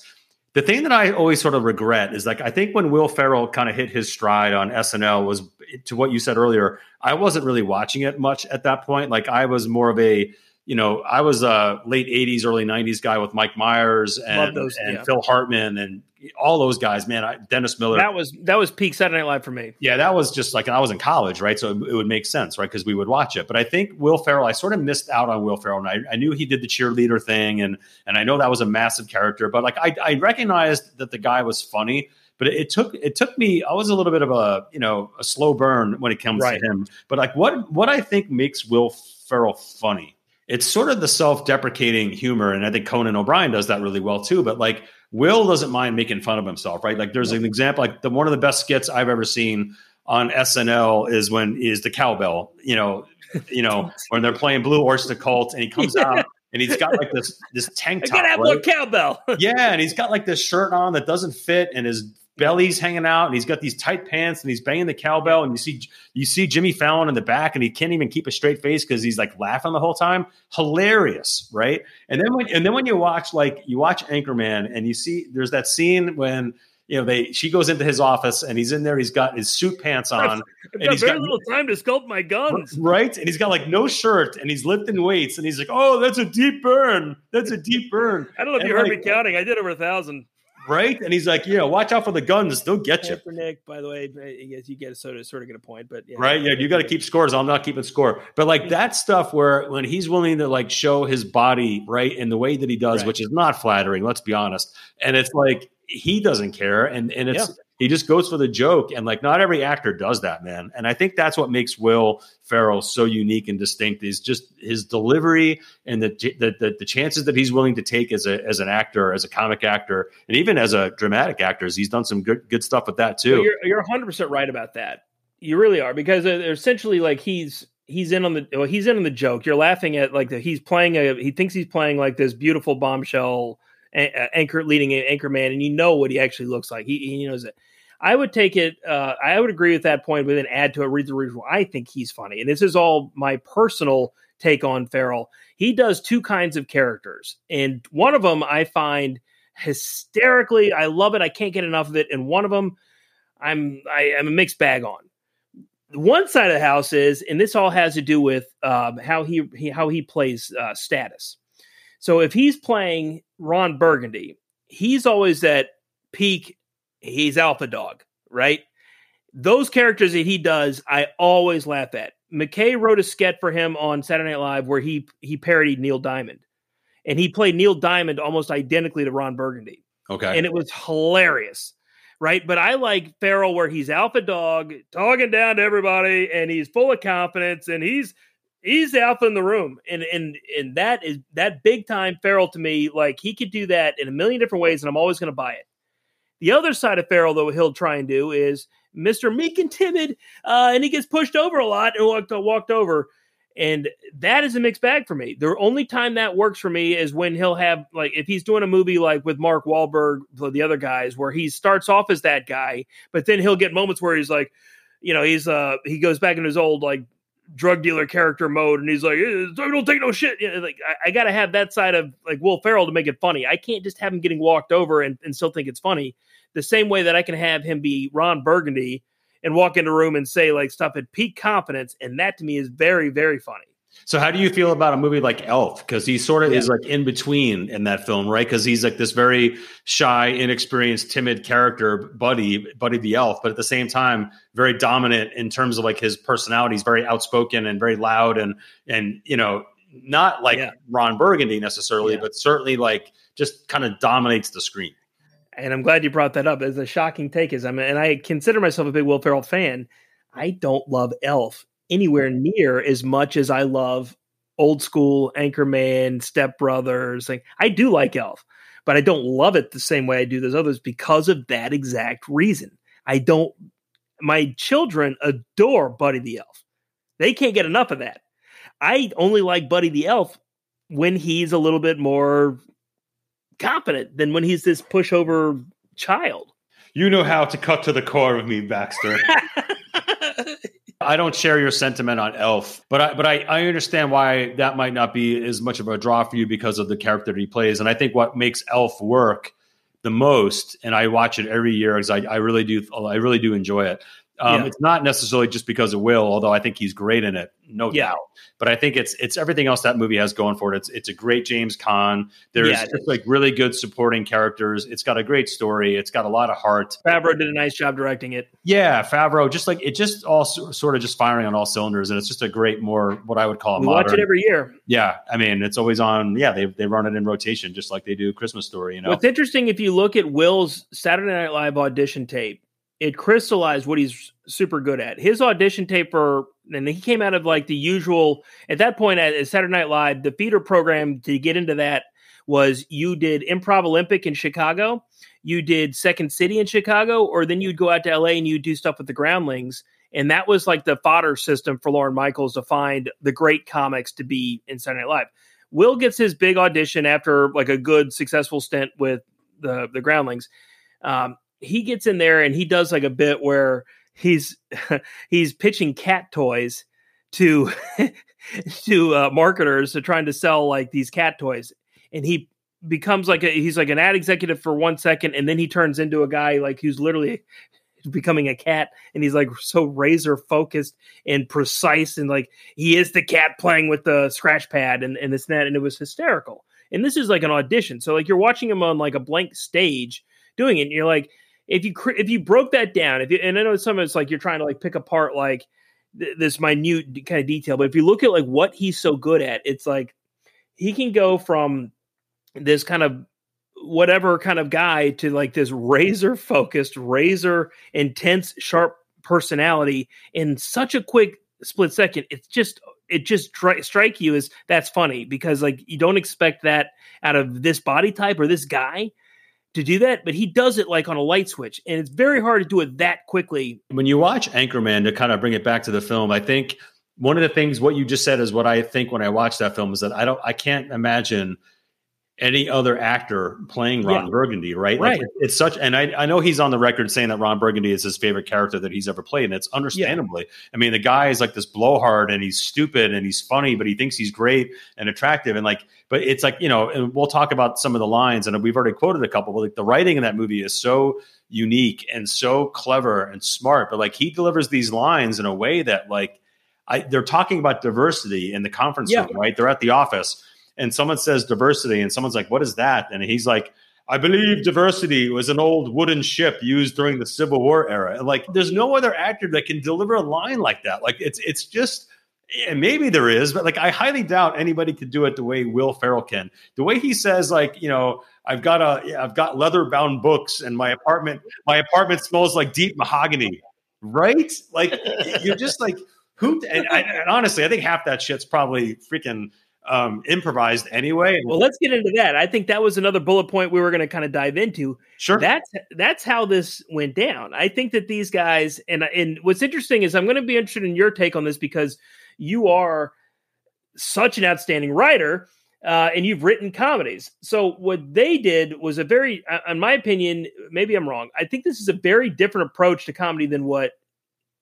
the thing that I always sort of regret is like I think when Will Ferrell kind of hit his stride on SNL was to what you said earlier. I wasn't really watching it much at that point. Like I was more of a you know, I was a late '80s, early '90s guy with Mike Myers and, those, and yeah. Phil Hartman and all those guys. Man, I, Dennis Miller. That was that was peak Saturday Night Live for me. Yeah, that was just like I was in college, right? So it, it would make sense, right? Because we would watch it. But I think Will Ferrell, I sort of missed out on Will Ferrell, and I, I knew he did the cheerleader thing, and and I know that was a massive character. But like I, I recognized that the guy was funny but it, it, took it took me i was a little bit of a you know a slow burn when it comes right. to him but like what what i think makes will ferrell funny it's sort of the self-deprecating humor and i think conan o'brien does that really well too but like will doesn't mind making fun of himself right like there's an example like the one of the best skits i've ever seen on snl is when is the cowbell you know you know [LAUGHS] when they're playing blue oyster cult and he comes yeah. out and he's got like this this [LAUGHS] tank top. I gotta have right? more cowbell. [LAUGHS] yeah, and he's got like this shirt on that doesn't fit, and his belly's hanging out and he's got these tight pants and he's banging the cowbell and you see you see Jimmy Fallon in the back and he can't even keep a straight face because he's like laughing the whole time. Hilarious, right? And then when and then when you watch like you watch Anchorman and you see there's that scene when you know they she goes into his office and he's in there he's got his suit pants on I've and he's very got little time to sculpt my guns. Right? And he's got like no shirt and he's lifting weights and he's like oh that's a deep burn. That's a deep burn. I don't know if and you heard like, me counting. I did over a thousand right? And he's like, yeah, watch out for the guns; they'll get you. For Nick, by the way, I guess you get sort of sort of get a point, but yeah. right, yeah, you got to keep scores. I'm not keeping score, but like that stuff where when he's willing to like show his body right in the way that he does, right. which is not flattering. Let's be honest, and it's like he doesn't care, and and it's. Yeah he just goes for the joke and like not every actor does that man. And i think that's what makes will ferrell so unique and distinct is just his delivery and the the, the, the chances that he's willing to take as a as an actor as a comic actor and even as a dramatic actor he's done some good good stuff with that too. Well, you're, you're 100% right about that. You really are because uh, essentially like he's he's in on the well, he's in on the joke. You're laughing at like the, he's playing a he thinks he's playing like this beautiful bombshell anchor leading anchor man, and you know what he actually looks like. He, he knows it. I would take it. Uh, I would agree with that point, but then add to it. Read the reason I think he's funny, and this is all my personal take on Ferrell. He does two kinds of characters, and one of them I find hysterically. I love it. I can't get enough of it. And one of them, I'm I am a mixed bag on. One side of the house is, and this all has to do with um, how he, he how he plays uh, status. So if he's playing Ron Burgundy, he's always at peak. He's alpha dog, right? Those characters that he does, I always laugh at. McKay wrote a sketch for him on Saturday Night Live where he he parodied Neil Diamond, and he played Neil Diamond almost identically to Ron Burgundy. Okay, and it was hilarious, right? But I like Ferrell where he's alpha dog, talking down to everybody, and he's full of confidence, and he's he's the alpha in the room, and and and that is that big time Ferrell to me. Like he could do that in a million different ways, and I'm always going to buy it. The other side of Ferrell, though, he'll try and do is Mr. Meek and Timid, uh, and he gets pushed over a lot and walked walked over. And that is a mixed bag for me. The only time that works for me is when he'll have like if he's doing a movie like with Mark Wahlberg, the other guys, where he starts off as that guy, but then he'll get moments where he's like, you know, he's uh he goes back in his old like drug dealer character mode, and he's like, eh, I don't take no shit. You know, like I, I got to have that side of like Will Ferrell to make it funny. I can't just have him getting walked over and, and still think it's funny. The same way that I can have him be Ron Burgundy and walk into a room and say like stuff at peak confidence, and that to me is very very funny. So, how do you feel about a movie like Elf? Because he sort of yeah. is like in between in that film, right? Because he's like this very shy, inexperienced, timid character, Buddy, Buddy the Elf, but at the same time, very dominant in terms of like his personality. He's very outspoken and very loud, and and you know, not like yeah. Ron Burgundy necessarily, yeah. but certainly like just kind of dominates the screen. And I'm glad you brought that up. As a shocking take is, I mean, and I consider myself a big Will Ferrell fan. I don't love Elf anywhere near as much as I love old school Anchorman, Step Brothers. Like I do like Elf, but I don't love it the same way I do those others because of that exact reason. I don't. My children adore Buddy the Elf. They can't get enough of that. I only like Buddy the Elf when he's a little bit more confident than when he's this pushover child. You know how to cut to the core of me, Baxter. [LAUGHS] I don't share your sentiment on Elf, but I but I, I understand why that might not be as much of a draw for you because of the character that he plays. And I think what makes Elf work the most, and I watch it every year because I, I really do I really do enjoy it, um, yeah. It's not necessarily just because of Will, although I think he's great in it, no yeah. doubt. But I think it's it's everything else that movie has going for it. It's it's a great James Caan. There's yeah, just like really good supporting characters. It's got a great story. It's got a lot of heart. Favreau did a nice job directing it. Yeah, Favreau just like it just all sort of just firing on all cylinders, and it's just a great more what I would call a we modern. watch it every year. Yeah, I mean it's always on. Yeah, they they run it in rotation just like they do Christmas Story. You know, what's interesting if you look at Will's Saturday Night Live audition tape it crystallized what he's super good at. His audition tape for, and he came out of like the usual, at that point at Saturday Night Live, the feeder program to get into that was you did Improv Olympic in Chicago, you did Second City in Chicago, or then you'd go out to LA and you'd do stuff with the Groundlings. And that was like the fodder system for Lorne Michaels to find the great comics to be in Saturday Night Live. Will gets his big audition after like a good successful stint with the the Groundlings. Um, he gets in there and he does like a bit where he's [LAUGHS] he's pitching cat toys to [LAUGHS] to uh, marketers to trying to sell like these cat toys. And he becomes like a, he's like an ad executive for one second and then he turns into a guy like who's literally [LAUGHS] becoming a cat. And he's like so razor focused and precise and like he is the cat playing with the scratch pad and, and this and that. And it was hysterical. And this is like an audition. So like you're watching him on like a blank stage doing it and you're like if you if you broke that down, if you, and I know some of it's like you're trying to like pick apart like th- this minute kind of detail, but if you look at like what he's so good at, it's like he can go from this kind of whatever kind of guy to like this razor focused, razor intense, sharp personality in such a quick split second. It's just it just stri- strike you as that's funny because like you don't expect that out of this body type or this guy to do that, but he does it like on a light switch, and it's very hard to do it that quickly. When you watch Anchorman, to kind of bring it back to the film, I think one of the things what you just said is what I think when I watch that film is that I don't I can't imagine any other actor playing Ron Yeah. Burgundy, right? Right. Like it's such, and I, I know he's on the record saying that Ron Burgundy is his favorite character that he's ever played, and it's understandably. I mean, the guy is like this blowhard, and he's stupid, and he's funny, but he thinks he's great and attractive, and like, but it's like you know, and we'll talk about some of the lines, and we've already quoted a couple, but like the writing in that movie is so unique and so clever and smart, but like he delivers these lines in a way that like. I, they're talking about diversity in the conference Yeah. room, right? They're at the office, and someone says diversity, and someone's like, "What is that?" And he's like, "I believe diversity was an old wooden ship used during the Civil War era." And like, there's no other actor that can deliver a line like that. Like, it's it's just. And maybe there is, but like I highly doubt anybody could do it the way Will Ferrell can. The way he says, like, you know, I've got a, I've got leather bound books, and my apartment, my apartment smells like deep mahogany, right? Like, you're just like, who? And, and honestly, I think half that shit's probably freaking um, improvised anyway. Well, let's get into that. I think that was another bullet point we were going to kind of dive into. sure, That's that's how this went down. I think that these guys and and what's interesting is I'm going to be interested in your take on this because you are such an outstanding writer uh, and you've written comedies. So what they did was a very, uh, in my opinion, maybe I'm wrong. I think this is a very different approach to comedy than what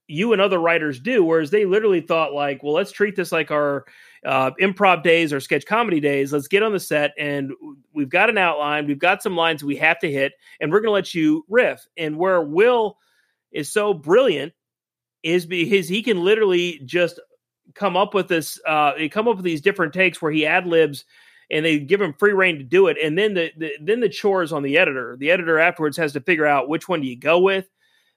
you and other writers do. Whereas they literally thought like, well, let's treat this like our uh, improv days or sketch comedy days. Let's get on the set and we've got an outline. We've got some lines we have to hit, and we're going to let you riff. And where Will is so brilliant is because he can literally just come up with this uh come up with these different takes where he ad libs and they give him free reign to do it and then the, the then the chore is on the editor the editor afterwards has to figure out which one do you go with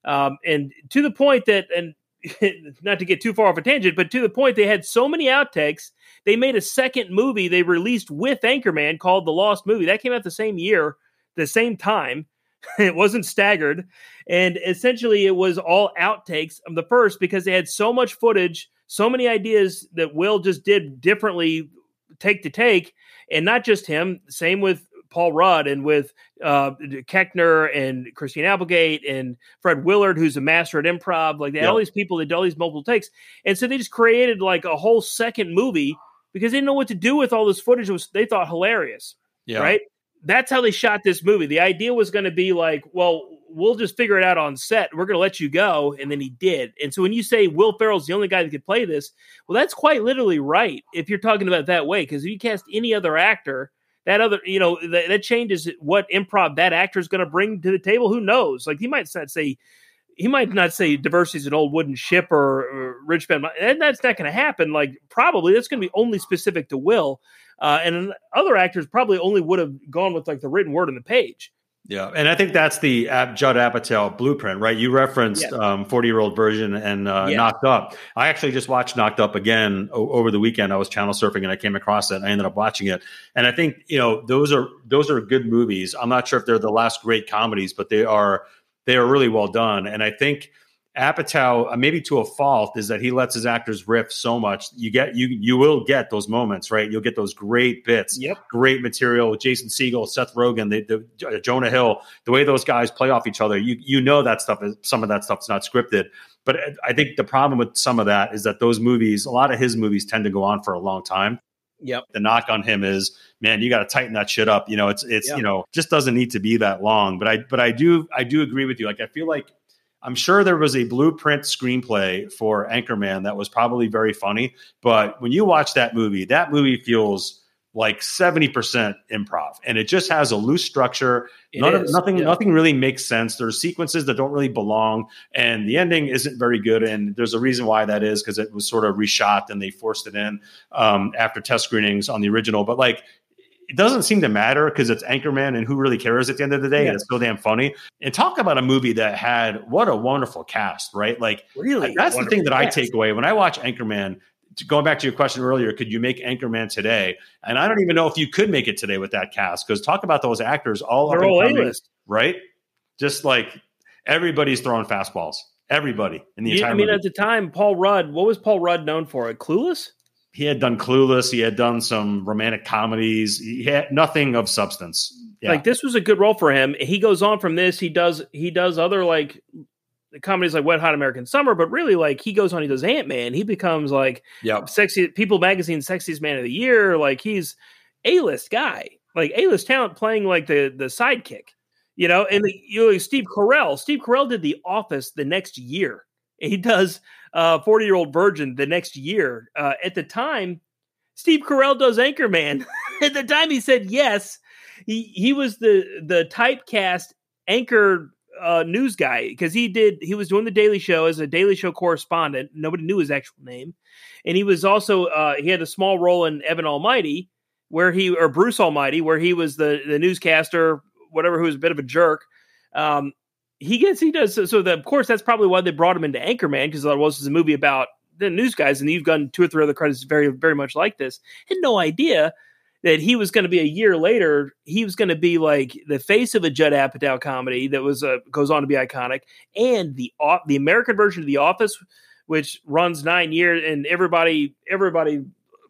um and to the point that and [LAUGHS] not to get too far off a tangent but to the point they had so many outtakes they made a second movie they released with anchorman called the lost movie. That came out the same year the same time. [LAUGHS] It wasn't staggered. And essentially it was all outtakes of the first because they had so much footage so many ideas that will just did differently take to take. And not just him same with paul rudd and with uh koechner and christine applegate and fred willard who's a master at improv like they had all these people that did all these multiple takes and so they just created like a whole second movie because they didn't know what to do with all this footage it was they thought hilarious yeah, right? That's how they shot this movie. The idea was going to be like, well, we'll just figure it out on set. We're going to let you go, and then he did. And so when you say Will Ferrell's the only guy that could play this, well, that's quite literally right if you're talking about that way. Because if you cast any other actor, that other, you know, that, that changes what improv that actor is going to bring to the table. Who knows? Like he might not say. He might not say diversity is an old wooden ship or, or rich man, and that's not going to happen. Like probably that's going to be only specific to Will. Uh, and other actors probably only would have gone with like the written word on the page. Yeah, and I think that's the Judd Apatow blueprint, right? You referenced um, forty-year-old virgin and uh, Yeah. Knocked Up. I actually just watched Knocked Up again o- over the weekend. I was channel surfing and I came across it. and I ended up watching it, and I think you know those are those are good movies. I'm not sure if they're the last great comedies, but they are they are really well done. And I think Apatow, uh, maybe to a fault, is that he lets his actors riff so much. You get you you will get those moments, right? You'll get those great bits Yep. great material with Jason Segel, Seth Rogen, the, the uh, Jonah Hill, the way those guys play off each other. You you know that stuff is some of that stuff's not scripted. But I think the problem with some of that is that those movies, a lot of his movies tend to go on for a long time. Yep. The knock on him is, man, you got to tighten that shit up. You know, it's it's Yeah. you know just doesn't need to be that long. But I but I do I do agree with you. Like I feel like I'm sure there was a blueprint screenplay for Anchorman that was probably very funny. But when you watch that movie, that movie feels like 70% improv and it just has a loose structure. None of, nothing, yeah. nothing really makes sense. There's sequences that don't really belong and the ending isn't very good. And there's a reason why that is because it was sort of reshot and they forced it in um, after test screenings on the original. But like, it doesn't seem to matter because it's Anchorman and who really cares at the end of the day. Yeah. It's so damn funny. And talk about a movie that had what a wonderful cast, right? Like Really, that's the thing that I take away when I watch Anchorman. Going back to your question earlier, could you make Anchorman today? And I don't even know if you could make it today with that cast because talk about those actors all They're all coming, right? Just like everybody's throwing fastballs. Everybody in the Yeah, entire I mean, movie. at the time, Paul Rudd. What was Paul Rudd known for? Clueless. He had done Clueless. He had done some romantic comedies. He had nothing of substance. Yeah. Like this was a good role for him. He goes on from this. He does he does other like comedies like Wet Hot American Summer, but really like he goes on, he does Ant Man, he becomes like Yep. sexy People Magazine sexiest man of the year. Like he's a list guy, like a list talent playing like the the sidekick, you know. And the, you know, Steve Carell, Steve Carell did The Office the next year. He does uh, Forty Year Old Virgin the next year. Uh, at the time, Steve Carell does Anchorman. [LAUGHS] at the time, he said yes. He he was the the typecast anchor uh, news guy because he did he was doing the Daily Show as a Daily Show correspondent. Nobody knew his actual name, and he was also uh, he had a small role in Evan Almighty, where he or Bruce Almighty, where he was the the newscaster, whatever, who was a bit of a jerk. Um, he gets he does so. so the, of course, that's probably why they brought him into Anchorman because it was a movie about the news guys, and you've done two or three other credits very very much like this. Had no idea that he was going to be a year later. He was going to be like the face of a Judd Apatow comedy that was uh, goes on to be iconic, and the au- the American version of The Office, which runs nine years, and everybody everybody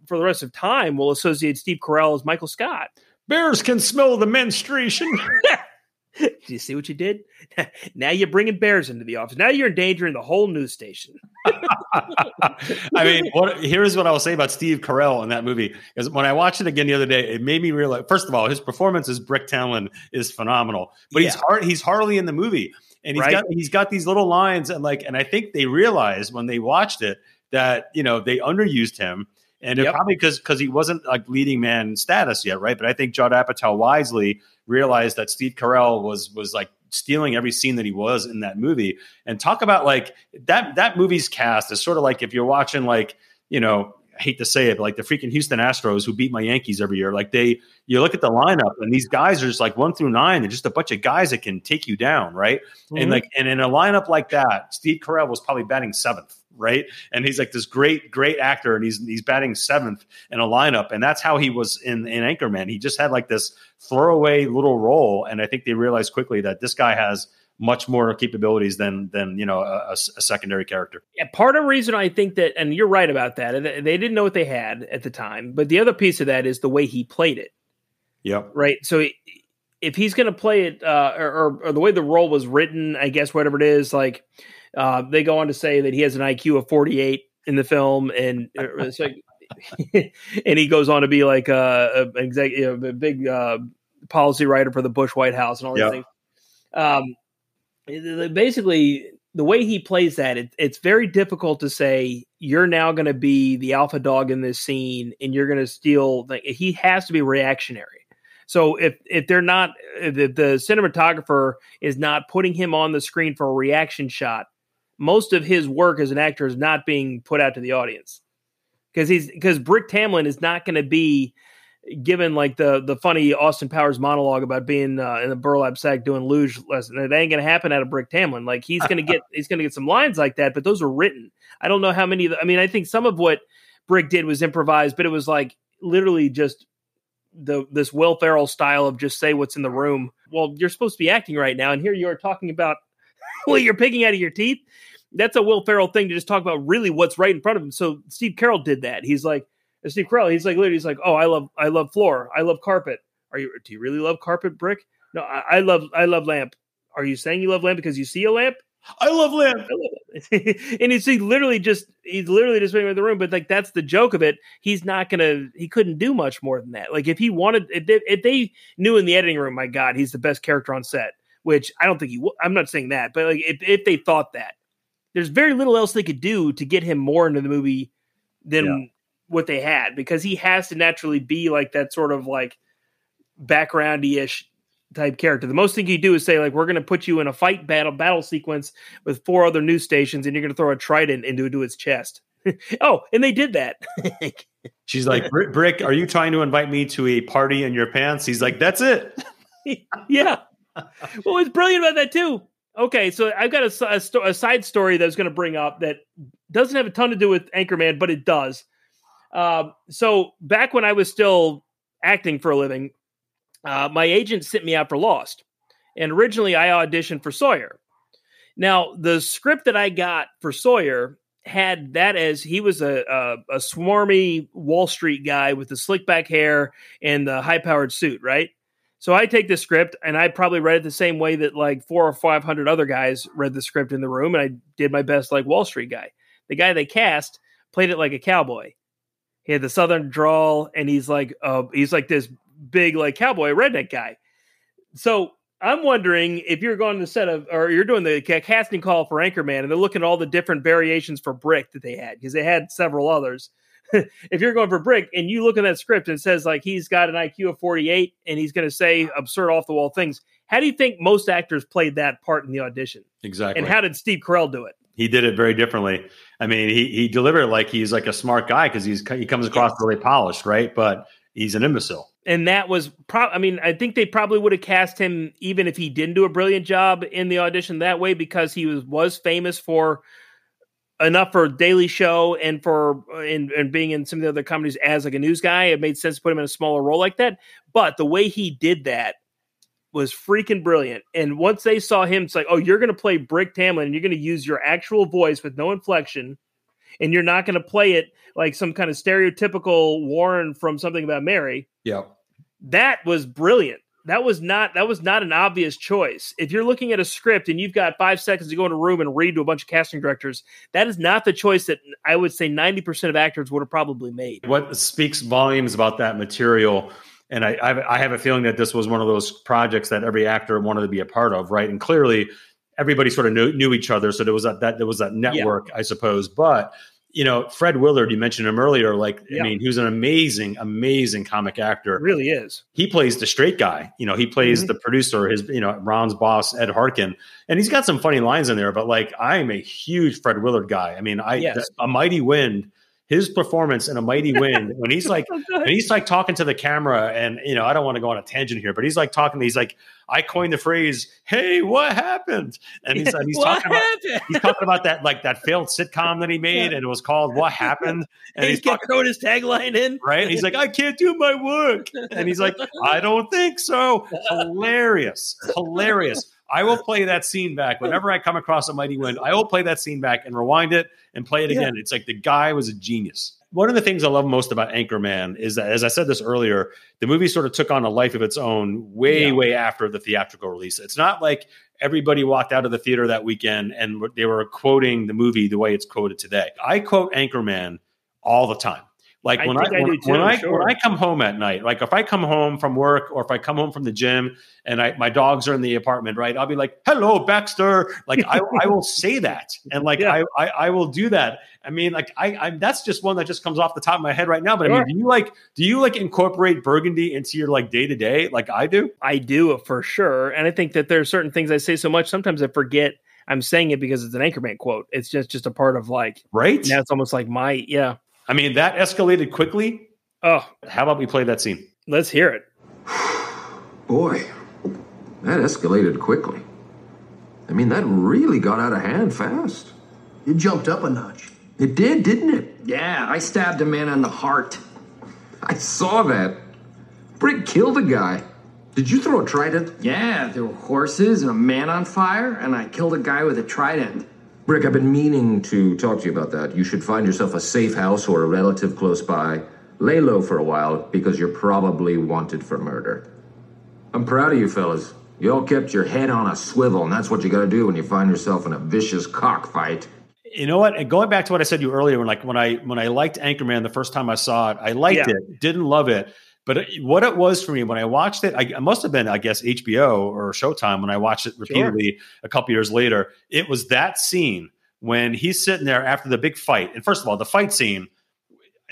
for the rest of time will associate Steve Carell as Michael Scott. Bears can smell the menstruation. [LAUGHS] Do [LAUGHS] you see what you did? [LAUGHS] now you're bringing bears into the office. Now you're endangering the whole news station. [LAUGHS] I mean, what, here's what I will say about Steve Carell in that movie. is when I watched it again the other day, it made me realize. First of all, his performance as Brick Tamland is phenomenal, but he's hard. He's hardly in the movie, and he's Right. got he's got these little lines, and like, and I think they realized when they watched it that you know they underused him. And it Yep. probably because because he wasn't like leading man status yet, right? But I think Judd Apatow wisely realized that Steve Carell was was like stealing every scene that he was in that movie. And talk about like that that movie's cast is sort of like if you're watching like you know I hate to say it, but like the freaking Houston Astros who beat my Yankees every year. Like they, you look at the lineup and these guys are just like one through nine. They're just a bunch of guys that can take you down, right? Mhm. And like, and in a lineup like that, Steve Carell was probably batting seventh, right? And he's like this great, great actor, and he's he's batting seventh in a lineup, and that's how he was in in Anchorman. He just had like this throwaway little role, and I think they realized quickly that this guy has much more capabilities than than you know a secondary character. Yeah, part of the reason I think that, and you're right about that, they they didn't know what they had at the time. But the other piece of that is the way he played it, Yeah. right? So if he's going to play it, uh, or, or, or the way the role was written, I guess whatever it is, like uh, they go on to say that he has an IQ of 48 in the film, and uh, [LAUGHS] like, [LAUGHS] and he goes on to be like a, a executive, a big uh, policy writer for the Bush White House and all these Yeah. things. Um, basically the way he plays that it, it's very difficult to say you're now going to be the alpha dog in this scene and you're going to steal like, he has to be reactionary so if if they're not if the cinematographer is not putting him on the screen for a reaction shot most of his work as an actor is not being put out to the audience because he's because brick tamland is not going to be given like the the funny Austin Powers monologue about being uh, in the burlap sack doing luge lesson. That ain't gonna happen out of Brick Tamland. Like he's gonna get [LAUGHS] he's gonna get some lines like that, but those are written. I don't know how many. Of the, I mean, I think some of what Brick did was improvised, but it was like literally just the this Will Ferrell style of just say what's in the room. Well, you're supposed to be acting right now, and here you are talking about [LAUGHS] what you're picking out of your teeth. That's a Will Ferrell thing to just talk about really what's right in front of him. So Steve Carell did that. He's like Steve Carell, he's like literally, he's like, oh, I love, I love floor, I love carpet. Are you? Do you really love carpet, brick? No, I, I love, I love lamp. Are you saying you love lamp because you see a lamp? I love lamp. I love [LAUGHS] and he's he literally just, he's literally just waiting in the room. But like that's the joke of it. He's not gonna, he couldn't do much more than that. Like if he wanted, if they, if they knew in the editing room, my God, he's the best character on set. Which I don't think he. w- I'm not saying that, but like if if they thought that, there's very little else they could do to get him more into the movie than Yeah. what they had because he has to naturally be like that sort of like backgroundy ish type character. The most thing you do is say like we're going to put you in a fight battle battle sequence with four other news stations and you're going to throw a trident into into its chest. [LAUGHS] oh, and they did that. [LAUGHS] She's like, "Brick, Brick, are you trying to invite me to a party in your pants? He's like, that's it. [LAUGHS] yeah. Well, what's brilliant about that too? Okay, so I've got a, a sto- a side story that I was going to bring up that doesn't have a ton to do with Anchorman, but it does. Um, so back when I was still acting for a living, uh, my agent sent me out for Lost, and originally I auditioned for Sawyer. Now the script that I got for Sawyer had that as he was a, a a swarmy Wall Street guy with the slick back hair and the high powered suit, right? So I take the script and I probably read it the same way that like four or five hundred other guys read the script in the room, and I did my best like Wall Street guy. The guy they cast played it like a cowboy. He had the southern drawl, and he's like uh he's like this big like cowboy redneck guy. So I'm wondering if you're going to set of or you're doing the casting call for Anchorman, and they're looking at all the different variations for Brick that they had because they had several others. [LAUGHS] if you're going for Brick and you look at that script and it says like he's got an IQ of 48 and he's going to say absurd off the wall things, how do you think most actors played that part in the audition? Exactly. And how did Steve Carell do it? he did it very differently. I mean, he he delivered it like he's like a smart guy because he's he comes across really polished, right? But he's an imbecile. and that was pro I mean, I think they probably would have cast him even if he didn't do a brilliant job in the audition that way because he was was famous for enough for Daily Show and for and, and being in some of the other comedies as like a news guy. It made sense to put him in a smaller role like that. But the way he did that was freaking brilliant. And once they saw him, it's like, oh, you're going to play Brick Tamland and you're going to use your actual voice with no inflection. And you're not going to play it like some kind of stereotypical Warren from something about Mary Yeah. that was brilliant. That was not that was not an obvious choice. If you're looking at a script and you've got five seconds to go in a room and read to a bunch of casting directors, that is not the choice that I would say 90% of actors would have probably made. What speaks volumes about that material, and I I have a feeling that this was one of those projects that every actor wanted to be a part of, right? And clearly, everybody sort of knew, knew each other, so there was that, that there was that network, I suppose. But you know, Fred Willard, you mentioned him earlier. Like, Yeah. I mean, he was an amazing, amazing comic actor. It really is. he plays the straight guy. You know, he plays Mhm. the producer, his, you know, Ron's boss, Ed Harken. And he's got some funny lines in there, but like, I'm a huge Fred Willard guy. I mean, I, Yes. the- A Mighty Wind, his performance in A Mighty Wind, [LAUGHS] when he's like, and he's like talking to the camera, and, you know, I don't want to go on a tangent here, but he's like talking, he's like, I coined the phrase, hey, what happened? And he's, and [LAUGHS] he's talking about, he's talking about that, like that failed sitcom that he [LAUGHS] made, and it was called What Happened? And he's he's talking throwing his tagline in. right? He's like, I can't do my work. And he's like, I don't think so. Hilarious. Hilarious. I will play that scene back whenever I come across a mighty wind. I will play that scene back and rewind it and play it Yeah. again. It's like the guy was a genius. One of the things I love most about Anchorman is that, as I said this earlier, the movie sort of took on a life of its own way, Yeah. way after the theatrical release. It's not like everybody walked out of the theater that weekend and they were quoting the movie the way it's quoted today. I quote Anchorman all the time. Like when I, I when, too, when I sure. when I come home at night, like if I come home from work or if I come home from the gym and I my dogs are in the apartment, right? I'll be like, "Hello, Baxter." Like I, I will say that, and like Yeah. I, I I will do that. I mean, like I, I that's just one that just comes off the top of my head right now. But I mean, do you like do you like incorporate Burgundy into your like day to day like I do? I do for sure. And I think that there are certain things I say so much, sometimes I forget I'm saying it because it's an Anchorman quote. It's just just a part of like Right? now it's almost like my yeah. I mean, that escalated quickly. Oh, How about we play that scene? let's hear it. Boy, that escalated quickly. I mean, that really got out of hand fast. It jumped up a notch. It did, didn't it? Yeah, I stabbed a man in the heart. I saw that. Brick killed a guy. Did you throw a trident? Yeah, there were horses and a man on fire, and I killed a guy with a trident. Brick, I've been meaning to talk to you about that. You should find yourself a safe house or a relative close by. Lay low for a while because you're probably wanted for murder. I'm proud of you fellas. You all kept your head on a swivel, and that's what you gotta do when you find yourself in a vicious cockfight. You know what? And going back to what I said to you earlier, when like when I when I liked Anchorman the first time I saw it, I liked Yeah. it, didn't love it, but what it was for me when I watched it, I, it must have been I guess HBO or Showtime when I watched it repeatedly a couple years later. It was that scene when he's sitting there after the big fight, and first of all, the fight scene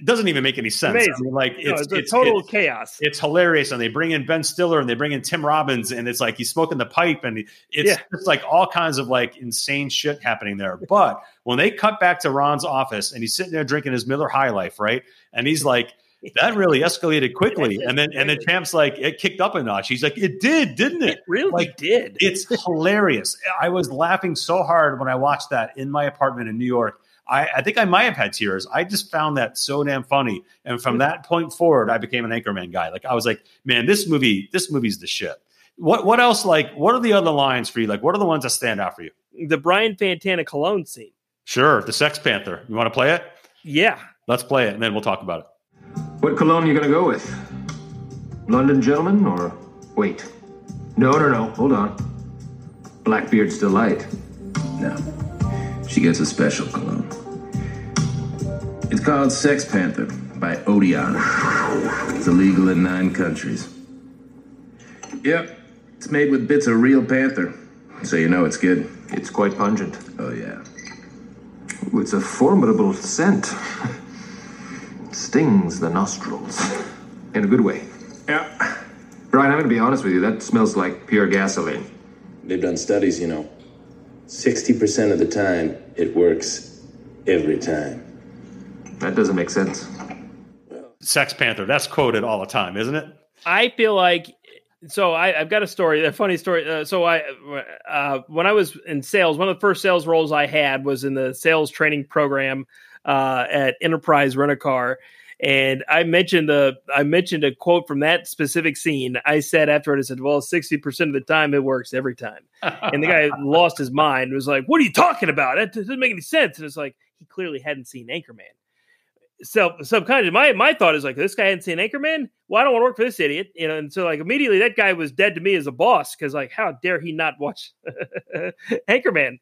doesn't even make any sense. I mean, like No, it's, it's, it's total it's- chaos. it's hilarious and they bring in ben stiller and they bring in tim robbins and it's like he's smoking the pipe and it's Yeah. it's like all kinds of like insane shit happening there but when they cut back to ron's office and he's sitting there drinking his miller high life right and he's like that really [LAUGHS] escalated quickly and then and then champ's like it kicked up a notch he's like it did didn't it it really like, did. it's hilarious. I was laughing so hard when I watched that in my apartment in New York. I, I think I might have had tears. I just found that so damn funny. And from mm-hmm. that point forward, I became an Anchorman guy. Like I was like, man, this movie, this movie's the shit. What what else? Like, what are the other lines for you? Like, what are the ones that stand out for you? the Brian Fantana cologne scene. Sure, the Sex Panther. You want to play it? Yeah. Let's play it, and then we'll talk about it. What cologne are you gonna go with? London Gentleman or Wait. No, no, no. Hold on. Blackbeard's Delight. No. She gets a special cologne. It's called Sex Panther by Odeon. It's illegal in nine countries. Yep. It's made with bits of real panther. So you know it's good. It's quite pungent. Oh, yeah. Ooh, it's a formidable scent. [LAUGHS] Stings the nostrils. [LAUGHS] In a good way. Yeah. Brian, I'm going to be honest with you. That smells like pure gasoline. They've done studies, you know. 60% of the time, it works every time. That doesn't make sense. Sex Panther. That's quoted all the time, isn't it? I feel like so I, I've got a story, a funny story. Uh, so I, uh, when I was in sales, one of the first sales roles I had was in the sales training program uh, at Enterprise Rent a Car, and I mentioned the I mentioned a quote from that specific scene. I said afterward, I said, "Well, sixty percent of the time it works every time," and the guy [LAUGHS] lost his mind. Was like, "What are you talking about? That doesn't make any sense." And it's like he clearly hadn't seen Anchorman self subconscious. My my thought is like this guy hadn't seen Anchorman. Well, I don't want to work for this idiot, you know. And so like immediately that guy was dead to me as a boss because like how dare he not watch [LAUGHS] Anchorman?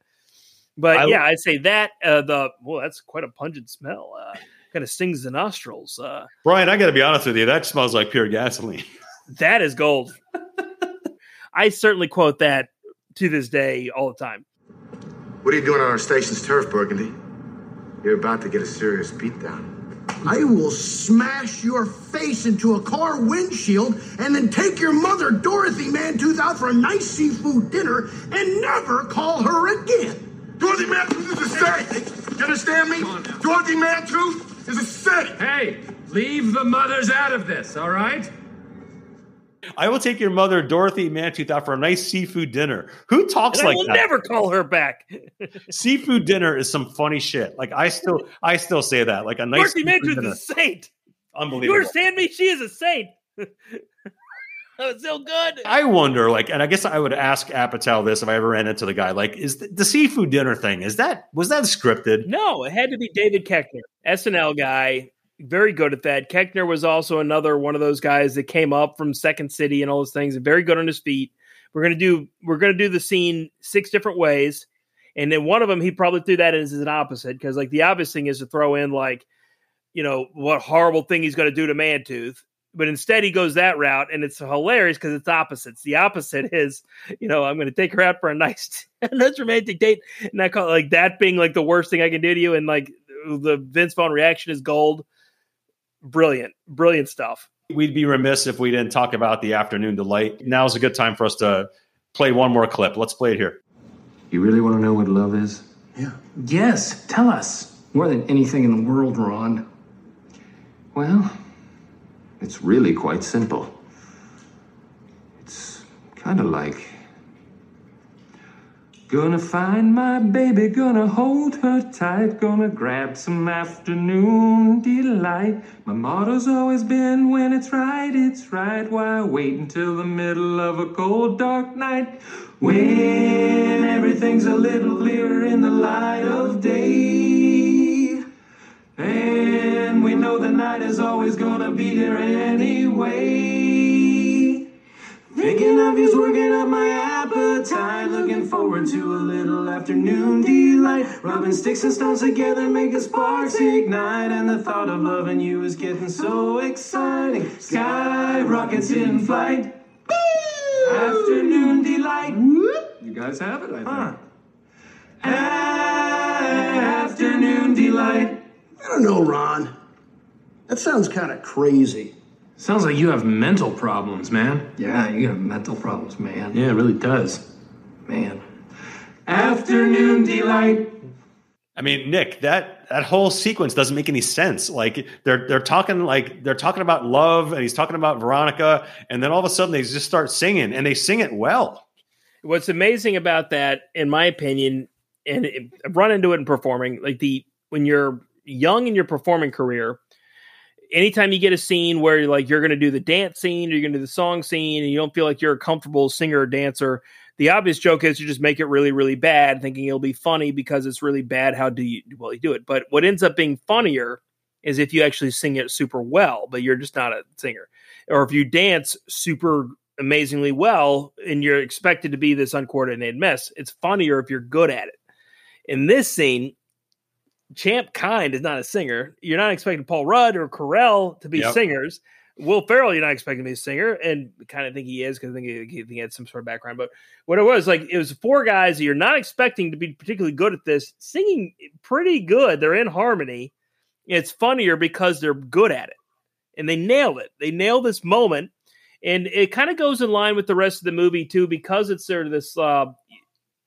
But I- yeah, I'd say that uh, the well, that's quite a pungent smell. Uh, kind of stings the nostrils. Uh, Brian, I got to be honest with you. That smells like pure gasoline. [LAUGHS] that is gold. I certainly quote that to this day all the time. What are you doing on our station's turf, Burgundy? You're about to get a serious beatdown. I will smash your face into a car windshield and then take your mother, Dorothy Mantooth, out for a nice seafood dinner and never call her again. Dorothy Mantooth is a saint. You understand me? Dorothy Mantooth is a saint. Hey, leave the mothers out of this, all right? I will take your mother, Dorothy Mantooth, out for a nice seafood dinner. Who talks And I like will that? never call her back. [LAUGHS] seafood dinner is some funny shit. Like I still, I still say that. Like a nice Dorothy seafood Mantooth dinner. is a saint. Unbelievable. You unbelievable. understand me? She is a saint. [LAUGHS] [LAUGHS] that was so good. I wonder, like, and I guess I would ask Apatow this if I ever ran into the guy. Like, is the, the seafood dinner thing? Is that was that scripted? No, it had to be David Koechner, SNL guy, very good at that. Koechner was also another one of those guys that came up from Second City and all those things, and very good on his feet. We're gonna do we're gonna do the scene six different ways, and then one of them he probably threw that as an opposite because like the obvious thing is to throw in like, you know, what horrible thing he's gonna do to Mantooth. But instead, he goes that route, and it's hilarious because it's opposites. The opposite is, you know, I'm going to take her out for a nice, [LAUGHS] a nice romantic date, and I call it like that being like the worst thing I can do to you, and like the Vince Vaughn reaction is gold. Brilliant, brilliant stuff. We'd be remiss if we didn't talk about the afternoon delight. Now is a good time for us to play one more clip. Let's play it here. You really want to know what love is? Yeah. Yes, tell us. More than anything in the world, Ron. Well, it's really quite simple. It's kind of like. Gonna find my baby, gonna hold her tight, gonna grab some afternoon delight. My motto's always been when it's right, it's right. Why wait until the middle of a cold, dark night? When everything's a little clearer in the light of day. And we know the night is always gonna be here anyway. Thinking of you's working up my appetite. Looking forward to a little afternoon delight. Rubbing sticks and stones together, making sparks ignite. And the thought of loving you is getting so exciting. Sky rockets in flight. Afternoon delight. You guys have it, I think. Afternoon delight. I don't know, Ron. That sounds kind of crazy. Sounds like you have mental problems, man. Yeah, you have mental problems, man. Yeah, it really does. Man. Afternoon delight. I mean, Nick, that that whole sequence doesn't make any sense. Like they're they're talking like they're talking about love, and he's talking about Veronica, and then all of a sudden they just start singing, and they sing it well. What's amazing about that, in my opinion, and it, I've run into it in performing, like the when you're young in your performing career, anytime you get a scene where you're like you're going to do the dance scene or you're going to do the song scene, and you don't feel like you're a comfortable singer or dancer, the obvious joke is you just make it really, really bad, thinking it'll be funny because it's really bad. How do you well you do it? But what ends up being funnier is if you actually sing it super well, but you're just not a singer, or if you dance super amazingly well, and you're expected to be this uncoordinated mess. It's funnier if you're good at it. In this scene, Champ Kind is not a singer. You're not expecting Paul Rudd or Carell to be Yep. singers. Will Ferrell, you're not expecting to be a singer, and kind of think he is because I think he, he, he had some sort of background. But what it was like, it was four guys that you're not expecting to be particularly good at this, singing pretty good. They're in harmony. It's funnier because they're good at it, and they nail it. They nail this moment, and it kind of goes in line with the rest of the movie too, because it's sort of this. Uh,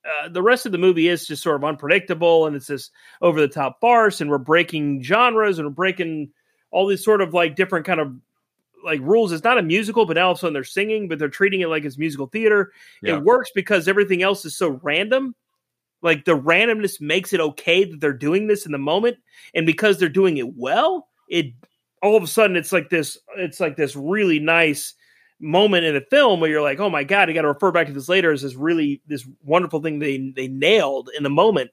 uh, the rest of the movie is just sort of unpredictable, and it's this over the top farce, and we're breaking genres and we're breaking all these sort of like different kind of like rules. It's not a musical, but now all of a sudden they're singing, but they're treating it like it's musical theater. Yeah. It works because everything else is so random. Like the randomness makes it okay that they're doing this in the moment, and because they're doing it well, it all of a sudden it's like this. It's like this really nice moment in a film where you're like, oh my god, I got to refer back to this later as this really this wonderful thing they they nailed in the moment.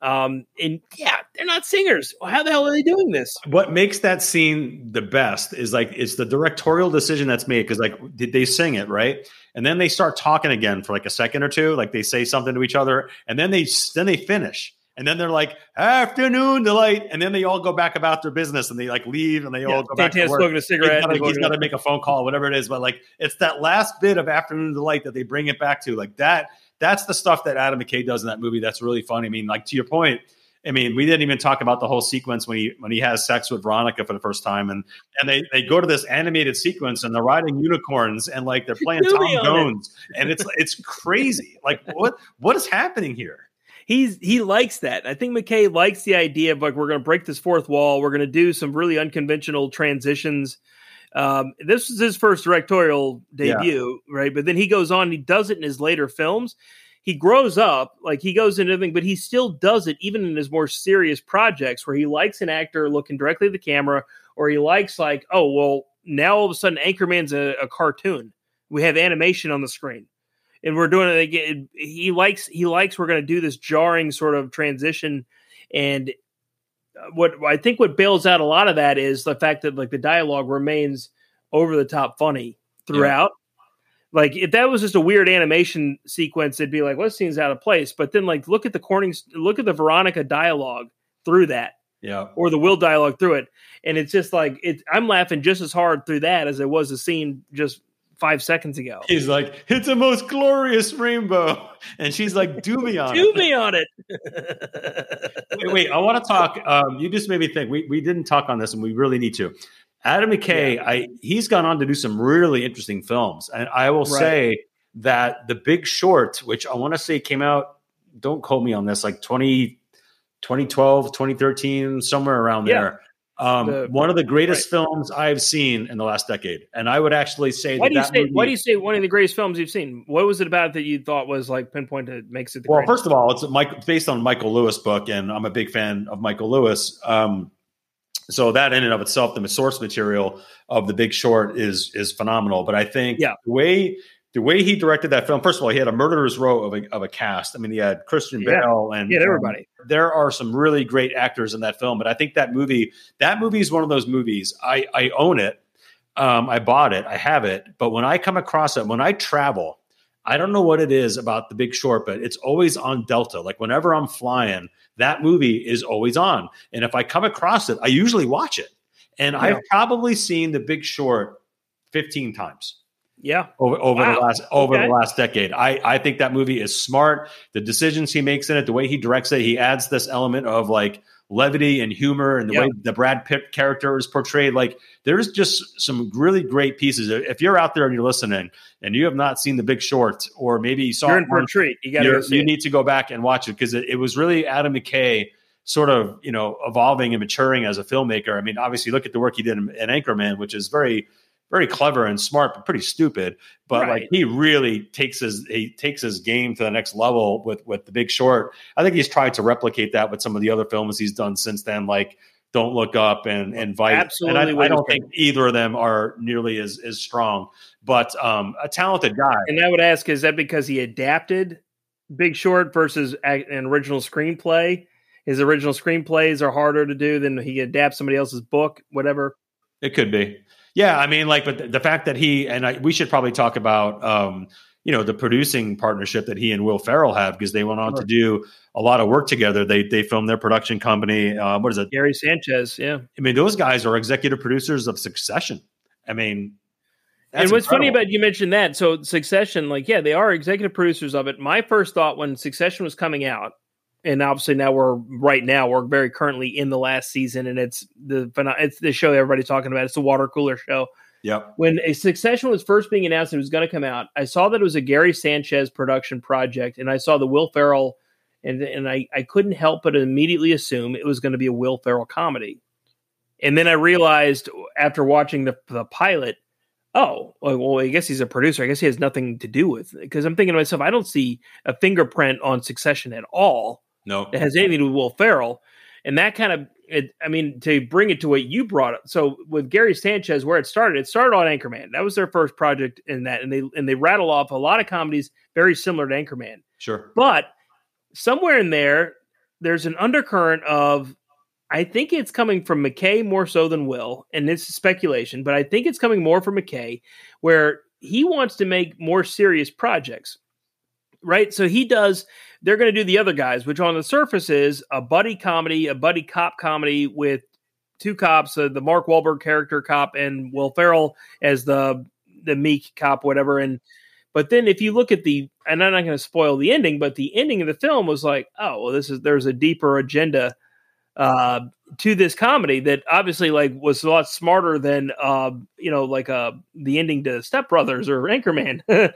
Um, and yeah, they're not singers. How the hell are they doing this? what makes that scene the best is like it's the directorial decision that's made because like did they sing it right and then they start talking again for like a second or two like they say something to each other and then they then they finish and then they're like afternoon delight and then they all go back about their business and they like leave and they all go back to work. smoking a cigarette. He's and gotta, going he's to- got to make a phone call, whatever it is. But like, it's that last bit of afternoon delight that they bring it back to. Like that, that's the stuff that Adam McKay does in that movie. That's really funny. I mean, like to your point. I mean, we didn't even talk about the whole sequence when he when he has sex with Veronica for the first time, and and they they go to this animated sequence and they're riding unicorns and like they're playing Tom on it. Jones, and it's it's crazy. Like what what is happening here? He's he likes that. I think McKay likes the idea of like we're going to break this fourth wall. We're going to do some really unconventional transitions. Um, this is his first directorial Yeah. debut, right? But then he goes on. He does it in his later films. He grows up, like he goes into everything, but he still does it even in his more serious projects where he likes an actor looking directly at the camera, or he likes like, oh well, now all of a sudden Anchorman's a, a cartoon. We have animation on the screen and we're doing it again. He likes he likes we're going to do this jarring sort of transition, and uh, what I think what bails out a lot of that is the fact that like the dialogue remains over the top funny throughout. Like if that was just a weird animation sequence, it'd be like, "What seems out of place?" But then like look at the Corning, look at the Veronica dialogue through that, Yeah, or the Will dialogue through it, and it's just like it. I'm laughing just as hard through that as it was a scene just five seconds ago. he's like, it's a most glorious rainbow, [LAUGHS] and she's like, do me on [LAUGHS] Do it. Do me on it. [LAUGHS] wait, wait, I want to talk. Um, you just made me think. We we didn't talk on this, and we really need to. Adam McKay, I he's gone on to do some really interesting films, and I will Right. say that The Big Short, which I want to say came out, don't quote me on this, like 20, 2012, 2013, somewhere around Yeah. there. Um, The- one of the greatest films I've seen in the last decade, and I would actually say Why that do you that say? movie- Why do you say one of the greatest films you've seen? What was it about that you thought was like pinpoint that makes it the Well, greatest? first of all, it's Mike, based on Michael Lewis book, and I'm a big fan of Michael Lewis. Um, so that in and of itself, the source material of The Big Short is is phenomenal. But I think Yeah. the way the way he directed that film, first of all, he had a murderer's row of a, of a cast. I mean, he had Christian Yeah. Bale and Yeah, everybody. um, there are some really great actors in that film. But I think that movie, that movie is one of those movies. I I own it. Um, I bought it. I have it. But when I come across it, when I travel, I don't know what it is about The Big Short, but it's always on Delta. Like whenever I'm flying, that movie is always on. And if I come across it, I usually watch it. And I've probably seen The Big Short 15 times yeah, over, over Wow. the last over Okay. the last decade. I, I think that movie is smart. The decisions he makes in it, the way he directs it, he adds this element of like levity and humor and the Yeah. way the Brad Pitt character is portrayed. Like there's just some really great pieces. If you're out there and you're listening and you have not seen The Big Short, or maybe you saw you're it in for a treat. You got to you need to go back and watch it because it, it was really Adam McKay sort of you know evolving and maturing as a filmmaker. I mean, obviously, look at the work he did in, in Anchorman, which is very very clever and smart, but pretty stupid. But Right. like he really takes his he takes his game to the next level with with The Big Short. I think he's tried to replicate that with some of the other films he's done since then, like. Don't look up and invite. Absolutely and I, I don't think either of them are nearly as as strong. But um, a talented guy. And I would ask, is that because he adapted Big Short versus an original screenplay? His original screenplays are harder to do than he adapts somebody else's book, whatever. It could be. Yeah, I mean, like, but the, fact that he and I, we should probably talk about, um, you know, the producing partnership that he and Will Ferrell have because they went on to do a lot of work together. They they filmed their production company. Uh, what is it? Gary Sanchez. Yeah. I mean, those guys are executive producers of Succession. I mean, and what's incredible. funny about you mentioned that? So Succession, like, yeah, they are executive producers of it. My first thought when Succession was coming out, and obviously now we're right now we're very currently in the last season, and it's the it's the show everybody's talking about. It's the water cooler show. Yep. When a Succession was first being announced, it was going to come out. I saw that it was a Gary Sanchez production project, and I saw the Will Ferrell, and and I I couldn't help but immediately assume it was going to be a Will Ferrell comedy. And then I realized after watching the the pilot oh, well, I guess he's a producer. I guess he has nothing to do with it. Because I'm thinking to myself, I don't see a fingerprint on Succession at all. No, it has anything to do with Will Ferrell, and that kind of. It, I mean, to bring it to what you brought up. So with Gary Sanchez, where it started, it started on Anchorman. That was their first project in that, and they and they rattle off a lot of comedies very similar to Anchorman. Sure, but somewhere in there, there's an undercurrent of I think it's coming from McKay more so than Will, and it's speculation, but I think it's coming more from McKay, where he wants to make more serious projects. Right. So he does, they're going to do the other guys, which on the surface is a buddy comedy, a buddy cop comedy with two cops, uh, the Mark Wahlberg character cop and Will Ferrell as the the meek cop, whatever. And but then if you look at the and I'm not going to spoil the ending, but the ending of the film was like, oh, well, this is there's a deeper agenda uh, to this comedy that obviously like was a lot smarter than uh, you know like uh, the ending to Step Brothers or Anchorman. [LAUGHS]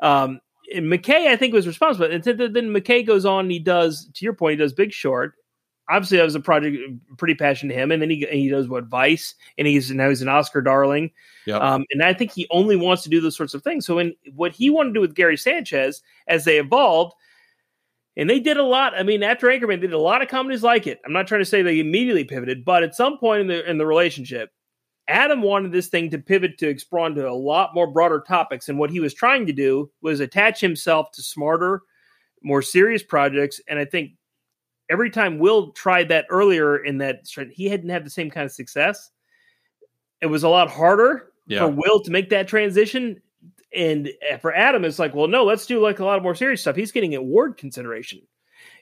um, McKay, I think, was responsible. And then McKay goes on. and He does, to your point, he does Big Short. Obviously, that was a project pretty passionate to him. And then he he does what Vice, and he's now he's an Oscar darling. Yep. Um, and I think he only wants to do those sorts of things. So, in what he wanted to do with Gary Sanchez, as they evolved, and they did a lot. I mean, after Anchorman, they did a lot of comedies like it. I'm not trying to say they immediately pivoted, but at some point in the in the relationship, Adam wanted this thing to pivot to explore into a lot more broader topics. And what he was trying to do was attach himself to smarter, more serious projects. And I think every time Will tried that earlier in that, he hadn't had the same kind of success. It was a lot harder yeah. for Will to make that transition and eh, for Adam, it's like, well, no, let's do like a lot of more serious stuff. He's getting award consideration.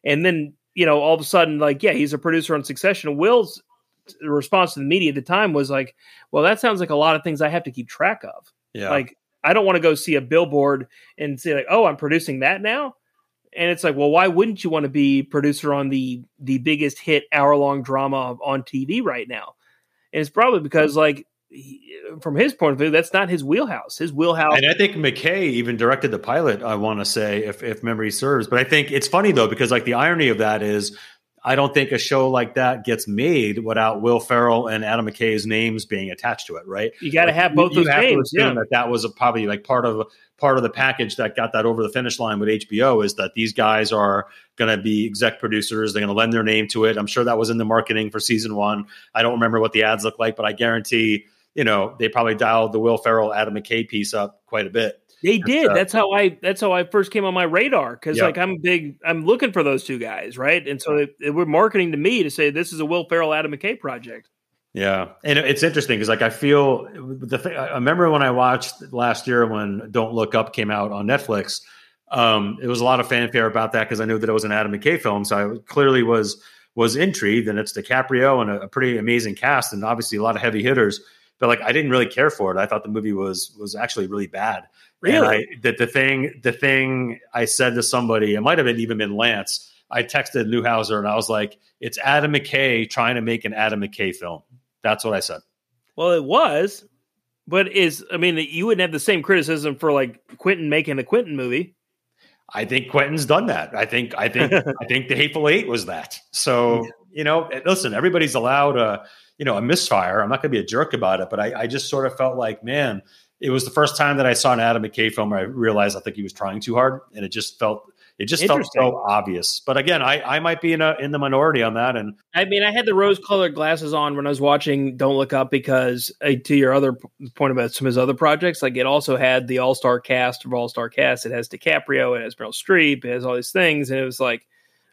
And then, you know, all of a sudden, like, yeah, he's a producer on Succession. Will's response to the media at the time was like, well, that sounds like a lot of things I have to keep track of. Yeah. Like, I don't want to go see a billboard and say like, oh, I'm producing that now. And it's like, well, why wouldn't you want to be producer on the the biggest hit hour long drama on TV right now? And it's probably because like he, from his point of view, that's not his wheelhouse. His wheelhouse. And I think McKay even directed the pilot. I want to say, if if memory serves. But I think it's funny though because like the irony of that is, I don't think a show like that gets made without Will Ferrell and Adam McKay's names being attached to it. Right? You got to like, have both you, those you names. yeah. That that was a, probably like part of part of the package that got that over the finish line with HBO is that these guys are going to be exec producers. They're going to lend their name to it. I'm sure that was in the marketing for season one. I don't remember what the ads look like, but I guarantee you know, they probably dialed the Will Ferrell, Adam McKay piece up quite a bit. They did. Uh, that's how I. That's how I first came on my radar because, like, I'm big. I'm looking for those two guys, right? And so they, they were marketing to me to say this is a Will Ferrell, Adam McKay project. Yeah, and it's interesting because, like, I feel the thing. I remember when I watched last year when Don't Look Up came out on Netflix. Um, it was a lot of fanfare about that because I knew that it was an Adam McKay film, so I clearly was was intrigued. And it's DiCaprio and a, a pretty amazing cast, and obviously a lot of heavy hitters but like I didn't really care for it. I thought the movie was was actually really bad. Really, I, that the thing the thing I said to somebody, it might have been even been Lance. I texted Newhouser and I was like, "It's Adam McKay trying to make an Adam McKay film." That's what I said. Well, it was, but is I mean, you wouldn't have the same criticism for like Quentin making the Quentin movie. I think Quentin's done that. I think I think [LAUGHS] I think the Hateful Eight was that. So you know, listen, everybody's allowed a you know a misfire. I'm not going to be a jerk about it, but I, I just sort of felt like, man, it was the first time that I saw an Adam McKay film where I realized I think he was trying too hard, and it just felt it just felt so obvious. But again, I, I might be in a in the minority on that. And I mean, I had the rose colored glasses on when I was watching Don't Look Up because uh, to your other point about some of his other projects, like it also had the all star cast of all star cast. It has DiCaprio, it has Meryl Streep, it has all these things, and it was like,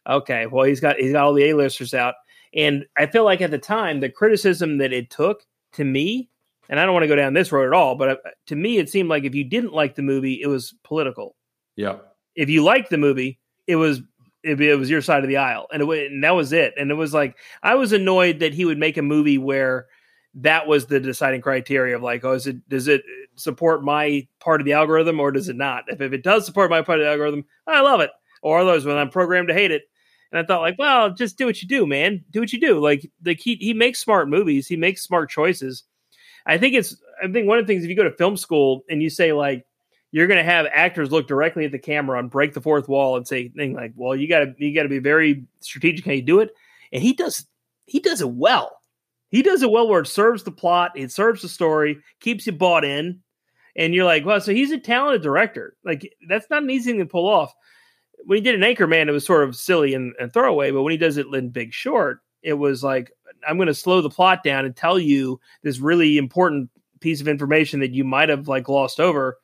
okay, well he's got he's got all the A listers out. And I feel like at the time, the criticism that it took to me and I don't want to go down this road at all, but uh, to me, it seemed like if you didn't like the movie, it was political. Yeah. If you liked the movie, it was it, it was your side of the aisle, and, it, and that was it. And it was like I was annoyed that he would make a movie where that was the deciding criteria of like, oh, is it does it support my part of the algorithm or does it not? If, if it does support my part of the algorithm, I love it. Or otherwise, when I'm programmed to hate it, and I thought like, well, just do what you do, man. Do what you do. Like, like he he makes smart movies. He makes smart choices. I think it's. I think one of the things if you go to film school and you say like you're going to have actors look directly at the camera and break the fourth wall and say thing like, well, you got to you got to be very strategic how you do it, and he does he does it well. He does it well where it serves the plot, it serves the story, keeps you bought in, and you're like, well, so he's a talented director. Like that's not an easy thing to pull off. When he did an Anchorman, it was sort of silly and, and throwaway, but when he does it in Big Short, it was like I'm going to slow the plot down and tell you this really important piece of information that you might have like glossed over.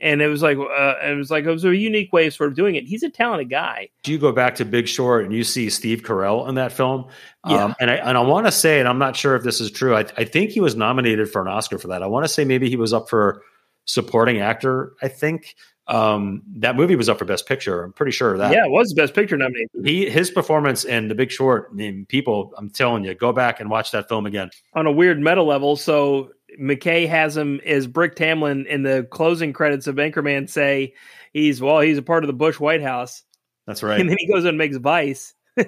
And it was like, uh, it was like it was a unique way of sort of doing it. He's a talented guy. Do you go back to Big Short and you see Steve Carell in that film? Yeah. Um, and I and I want to say, and I'm not sure if this is true. I, I think he was nominated for an Oscar for that. I want to say maybe he was up for supporting actor. I think um, that movie was up for Best Picture. I'm pretty sure of that. yeah, it was best picture nominee. He his performance in The Big Short. I mean, people, I'm telling you, go back and watch that film again. on a weird meta level. So McKay has him as Brick Tamland in the closing credits of Anchorman say he's well, he's a part of the Bush White House. That's right. And then he goes and makes Vice. [LAUGHS]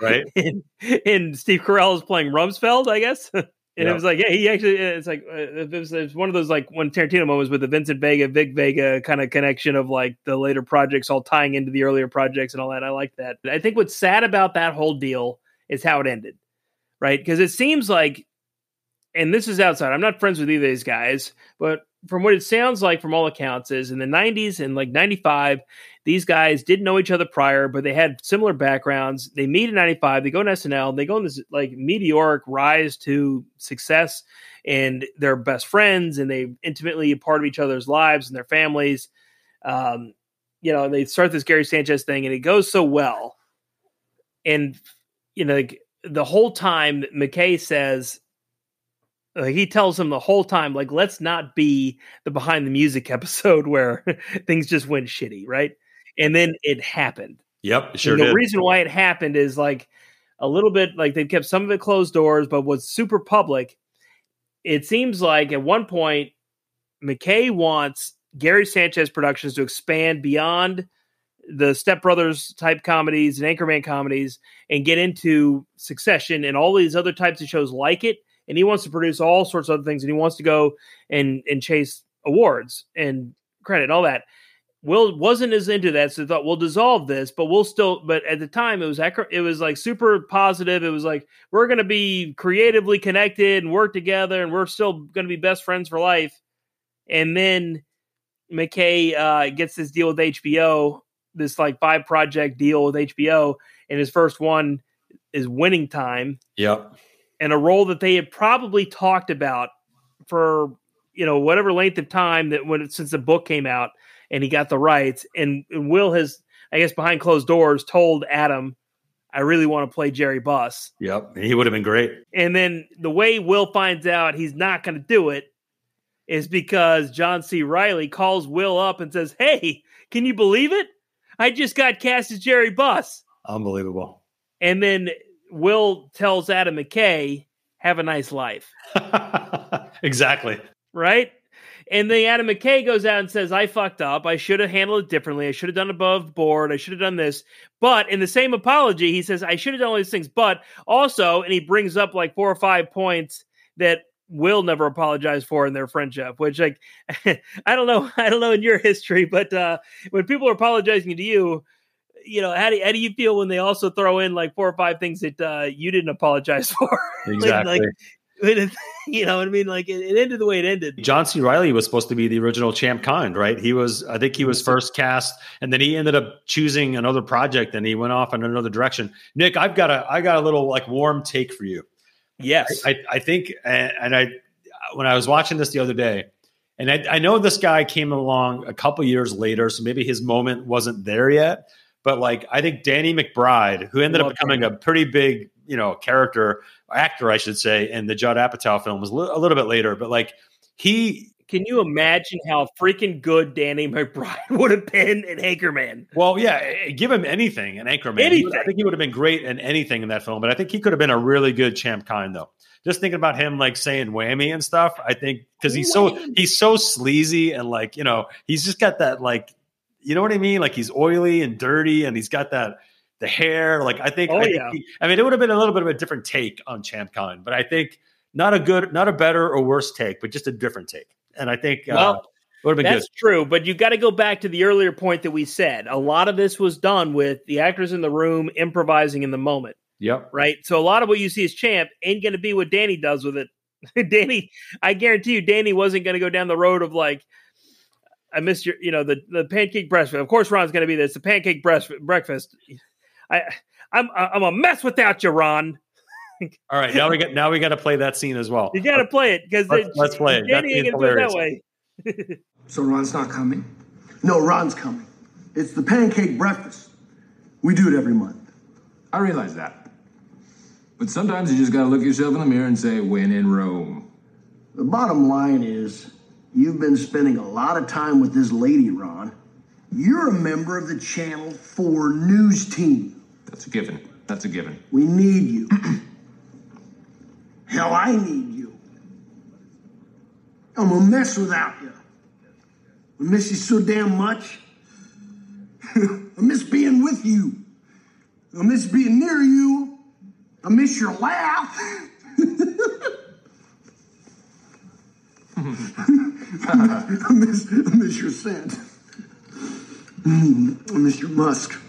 Right. And, and Steve Carell is playing Rumsfeld, I guess. [LAUGHS] and Yeah. it was like, yeah, he actually, it's like, uh, it was, it was one of those like when Tarantino moments with the Vincent Vega, Vic Vega kind of connection of like the later projects all tying into the earlier projects and all that. I like that. I think what's sad about that whole deal is how it ended, right? Because it seems like, and this is outside, I'm not friends with either of these guys, but from what it sounds like from all accounts is in the 90s and like 95 these guys didn't know each other prior but they had similar backgrounds. They meet in 95 they go to snl they go on this like meteoric rise to success and they're best friends and they intimately a part of each other's lives and their families. Um, you know they start this gary sanchez thing and it goes so well. And you know like, the whole time mckay says uh, he tells him the whole time, like, let's not be the behind the music [LAUGHS] episode where things just went shitty, right? And then it happened. Yep, sure and the did. reason why it happened is like a little bit like they've kept some of it closed doors, but was super public. It seems like at one point, McKay wants Gary Sanchez Productions to expand beyond the Step Brothers type comedies and Anchorman comedies and get into Succession and all these other types of shows like it. And he wants to produce all sorts of other things, and he wants to go and and chase awards and credit, all that. Will wasn't as into that, so thought we'll dissolve this, but we'll still. But at the time, it was it was like super positive. It was like we're going to be creatively connected and work together, and we're still going to be best friends for life. And then McKay uh, gets this deal with HBO, this like five project deal with HBO, and his first one is Winning Time, Yep. And a role that they had probably talked about for you know whatever length of time that when since the book came out and he got the rights and, and will has i guess behind closed doors told adam i really want to play jerry buss Yep. He would have been great. and then the way will finds out he's not going to do it is because john c reilly calls will up and says hey can you believe it i just got cast as jerry buss Unbelievable. and then will tells adam mckay have a nice life [LAUGHS] exactly. right? And then Adam McKay goes out and says, I fucked up. I should have handled it differently. I should have done above board. I should have done this. But in the same apology, he says, I should have done all these things. But also, and he brings up like four or five points that Will never apologized for in their friendship, which like [LAUGHS] I don't know, [LAUGHS] I don't know in your history, but uh when people are apologizing to you, you know, how do, how do you feel when they also throw in like four or five things that uh you didn't apologize [LAUGHS] for? Exactly. like, [LAUGHS] you know what I mean? Like it, it ended the way it ended. John C. Reilly was supposed to be the original Champ Kind, right? He was, I think he was first cast, and then he ended up choosing another project, and he went off in another direction. Nick, I've got a, I got a little like warm take for you. Yes. I, I think, and, and I, when I was watching this the other day, and I, I know this guy came along a couple years later, so maybe his moment wasn't there yet. But like, I think Danny McBride, who ended Love up becoming Danny. a pretty big, you know, character actor, I should say, in the Judd Apatow film, was a li- a little bit later. But like, he Can you imagine how freaking good Danny McBride [LAUGHS] would have been in Anchorman? Well, yeah, give him anything in Anchorman. Would- I think he would have been great in anything in that film, but I think he could have been a really good Champ Kind though. Just thinking about him like saying whammy and stuff, I think because he's so he's so sleazy and like you know he's just got that like you know what I mean like he's oily and dirty and he's got that the hair like I think Oh, I, think yeah. he- I mean it would have been a little bit of a different take on Champ Kind, but I think not a good not a better or worse take, but just a different take, and I think uh, Well, it would have been That's good. true, but you got to go back to the earlier point that we said. A lot of this was done with the actors in the room improvising in the moment, Yep. right? So a lot of what you see as champ ain't going to be what Danny does with it. [LAUGHS] Danny, I guarantee you, Danny wasn't going to go down the road of like, I missed your, you know, the the pancake breakfast. Of course, Ron's going to be this. The pancake breast breakfast. I, I'm I'm a mess without you, Ron. [LAUGHS] All right, now we got now we got to play that scene as well. You got to play it because Let's- let's play it. That Danny ain't going to do it that way. So Ron's not coming? No, Ron's coming. It's the pancake breakfast. We do it every month. I realize that. But sometimes you just gotta look yourself in the mirror and say, when in Rome. The bottom line is, you've been spending a lot of time with this lady, Ron. You're a member of the Channel 4 news team. That's a given. That's a given. We need you. Hell, I need you. I'm a mess without you. I miss you so damn much. [LAUGHS] I miss being with you. I miss being near you. I miss your laugh. [LAUGHS] [LAUGHS] I [LAUGHS] miss, I miss your scent. I [CLEARS THROAT] miss your musk.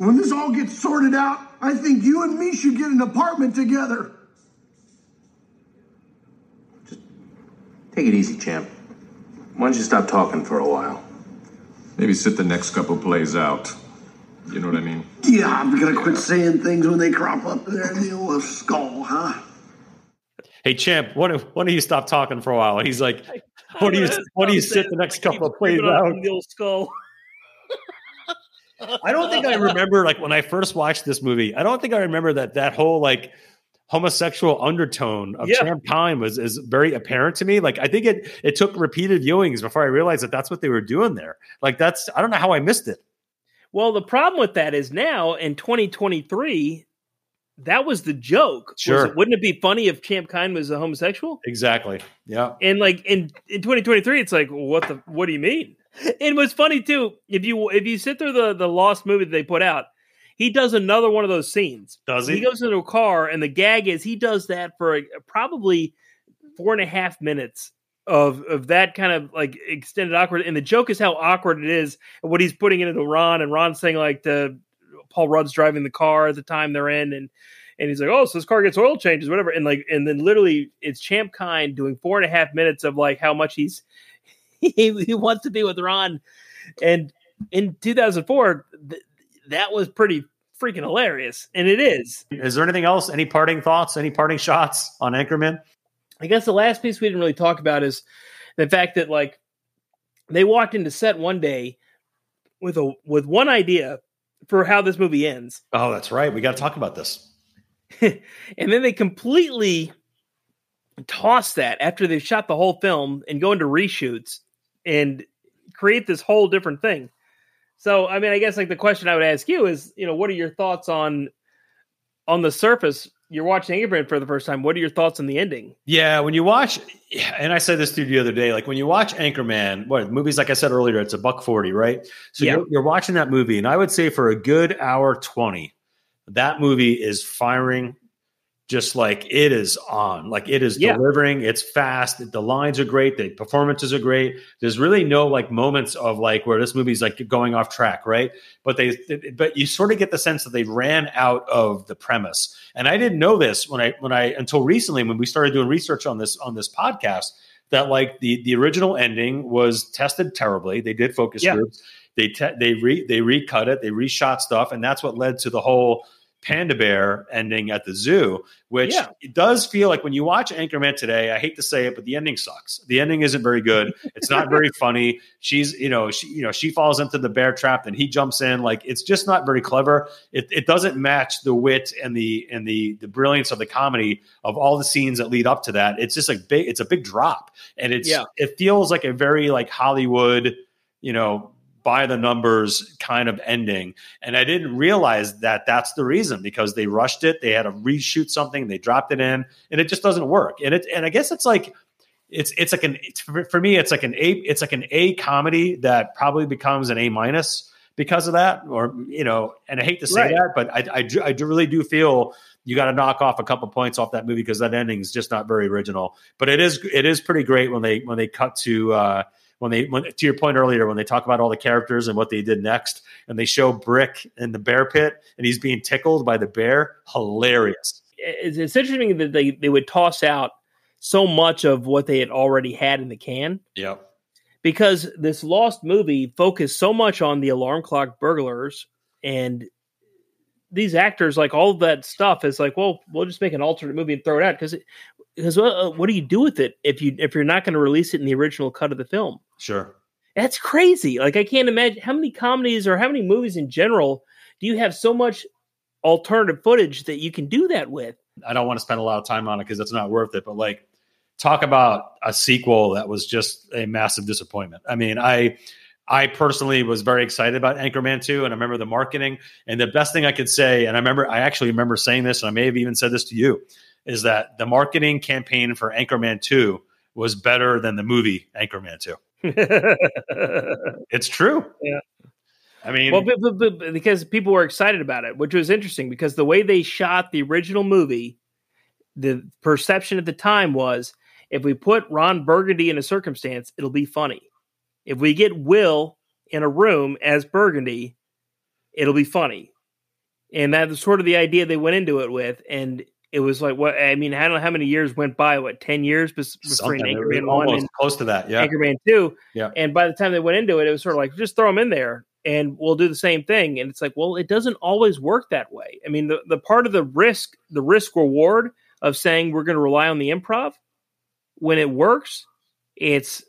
When this all gets sorted out, I think you and me should get an apartment together. Just take it easy, champ. Why don't you stop talking for a while? Maybe sit the next couple plays out. You know what I mean? Yeah, I'm gonna quit saying things when they crop up there in the old [LAUGHS] skull, huh? Hey champ, why don't, why don't you stop talking for a while? And he's like, "What do you what do you sit the next couple of plays Keep it up out?" skull. [LAUGHS] I don't think I remember like when I first watched this movie. I don't think I remember that that whole like homosexual undertone of Yeah. Champ Kind was is very apparent to me. Like I think it it took repeated viewings before I realized that that's what they were doing there. Like that's I don't know how I missed it. Well, the problem with that is now in 2023, that was the joke. Sure. it- wouldn't it be funny if Champ Kind was a homosexual? Exactly. Yeah. And like in, in 2023, it's like, what the what do you mean? And what's funny too, if you if you sit through the the Lost movie that they put out, he does another one of those scenes. Does He he? goes into a car, and the gag is he does that for uh, probably four and a half minutes of of that kind of like extended awkward. And the joke is how awkward it is, and what he's putting into Ron, and Ron saying like to Paul Rudd's driving the car at the time they're in, and and he's like, oh, so this car gets oil changes, whatever, and like, and then literally it's Champ Kind doing four and a half minutes of like how much he's [LAUGHS] he, he wants to be with Ron, and in 2004, th- that was pretty freaking hilarious, and it is. Is there anything else? Any parting thoughts? Any parting shots on Anchorman? I guess the last piece we didn't really talk about is the fact that like they walked into set one day with a with one idea for how this movie ends, [LAUGHS] Oh, that's right. We got to talk about this. and then they completely toss that after they've shot the whole film and go into reshoots and create this whole different thing. So, I mean, I guess like the question I would ask you is, you know, what are your thoughts on on the surface? You're watching Anchorman for the first time. What are your thoughts on the ending? Yeah, when you watch, and I said this to you the other day, like when you watch Anchorman, what movies? Like I said earlier, it's a buck forty, right? So Yeah. you're, you're watching that movie, and I would say for a good hour twenty, that movie is firing, just like it is on, like it is Yeah. delivering. It's fast. The lines are great. The performances are great. There's really no like moments of like where this movie's like going off track, right? But they, but you sort of get the sense that they ran out of the premise. And I didn't know this when I when I until recently when we started doing research on this on this podcast that like the the original ending was tested terribly. They did focus Yeah. groups. They te- they re they recut it. They reshot stuff, and that's what led to the whole Panda Bear ending at the zoo, which Yeah. it does feel like when you watch Anchorman today, I hate to say it, but the ending sucks. The ending isn't very good. It's not very [LAUGHS] funny. She's, you know, she, you know, she falls into the bear trap and he jumps in. Like it's just not very clever. It, it doesn't match the wit and the and the the brilliance of the comedy of all the scenes that lead up to that. It's just like big. It's a big drop, and it's Yeah. it feels like a very like Hollywood, you know, by the numbers kind of ending. And I didn't realize that that's the reason because they rushed it. They had to reshoot something. They dropped it in, and it just doesn't work. And it and I guess it's like it's it's like an it's, for for me it's like an a it's like an A comedy that probably becomes an A minus because of that, or you know. And I hate to say Right. that, but I I, do, I do really do feel. You got to knock off a couple points off that movie because that ending is just not very original. But it is it is pretty great when they when they cut to uh, when they when, to your point earlier when they talk about all the characters and what they did next and they show Brick in the bear pit and he's being tickled by the bear. Hilarious. It's, it's interesting that they, they would toss out so much of what they had already had in the can Yep. because this lost movie focused so much on the alarm clock burglars and these actors like all of that stuff is like well we'll just make an alternate movie and throw it out because because uh, what do you do with it if you if you're not going to release it in the original cut of the film Sure. that's crazy like i can't imagine how many comedies or how many movies in general do you have so much alternative footage that you can do that with I don't want to spend a lot of time on it because it's not worth it. But like, talk about a sequel that was just a massive disappointment. I mean, I I personally was very excited about Anchorman 2, and I remember the marketing. And the best thing I could say, and I remember I actually remember saying this, and I may have even said this to you, is that the marketing campaign for Anchorman 2 was better than the movie Anchorman 2. [LAUGHS] It's true. Yeah. I mean, well, but, but, but- because people were excited about it, which was interesting because the way they shot the original movie, the perception at the time was if we put Ron Burgundy in a circumstance, it'll be funny. If we get Will in a room as Burgundy, it'll be funny. And that was sort of the idea they went into it with. And it was like, what I mean, I don't know how many years went by, what, 10 years something Anchorman 1 and close to that. Yeah. Anchorman 2. Yeah. And by the time they went into it, it was sort of like, just throw them in there and we'll do the same thing. And it's like, well, it doesn't always work that way. I mean, the, the part of the risk, the risk reward of saying we're going to rely on the improv, when it works, it's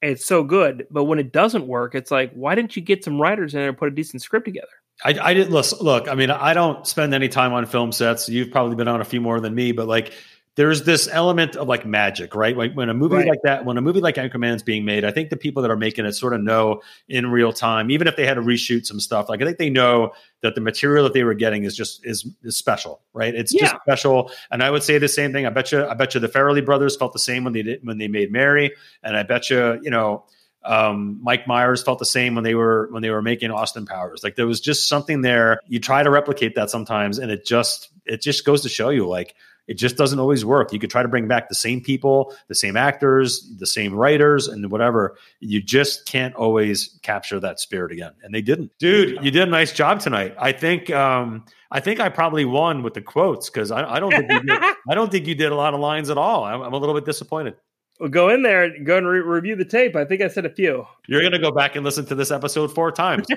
it's so good. But when it doesn't work, it's like, why didn't you get some writers in there and put a decent script together? I, I didn't look, look. I mean, I don't spend any time on film sets. You've probably been on a few more than me, but like, there's this element of like magic, right? Like when a movie Right. like that, when a movie like Anchorman's being made, I think the people that are making it sort of know in real time, even if they had to reshoot some stuff. Like I think they know that the material that they were getting is just is, is special, right? It's just special. And I would say the same thing. I bet you, I bet you, the Farrelly brothers felt the same when they did when they made Mary, and I bet you, you know, um, Mike Myers felt the same when they were when they were making Austin Powers. Like there was just something there. You try to replicate that sometimes, and it just it just goes to show you like it just doesn't always work. You could try to bring back the same people, the same actors, the same writers, and whatever. You just can't always capture that spirit again, and they didn't. Dude, you did a nice job tonight. I think um, I think I probably won with the quotes because I, I don't think you did, [LAUGHS] I don't think you did a lot of lines at all. I'm, I'm a little bit disappointed. Well, go in there and go and re- review the tape. I think I said a few. You're going to go back and listen to this episode four times. [LAUGHS]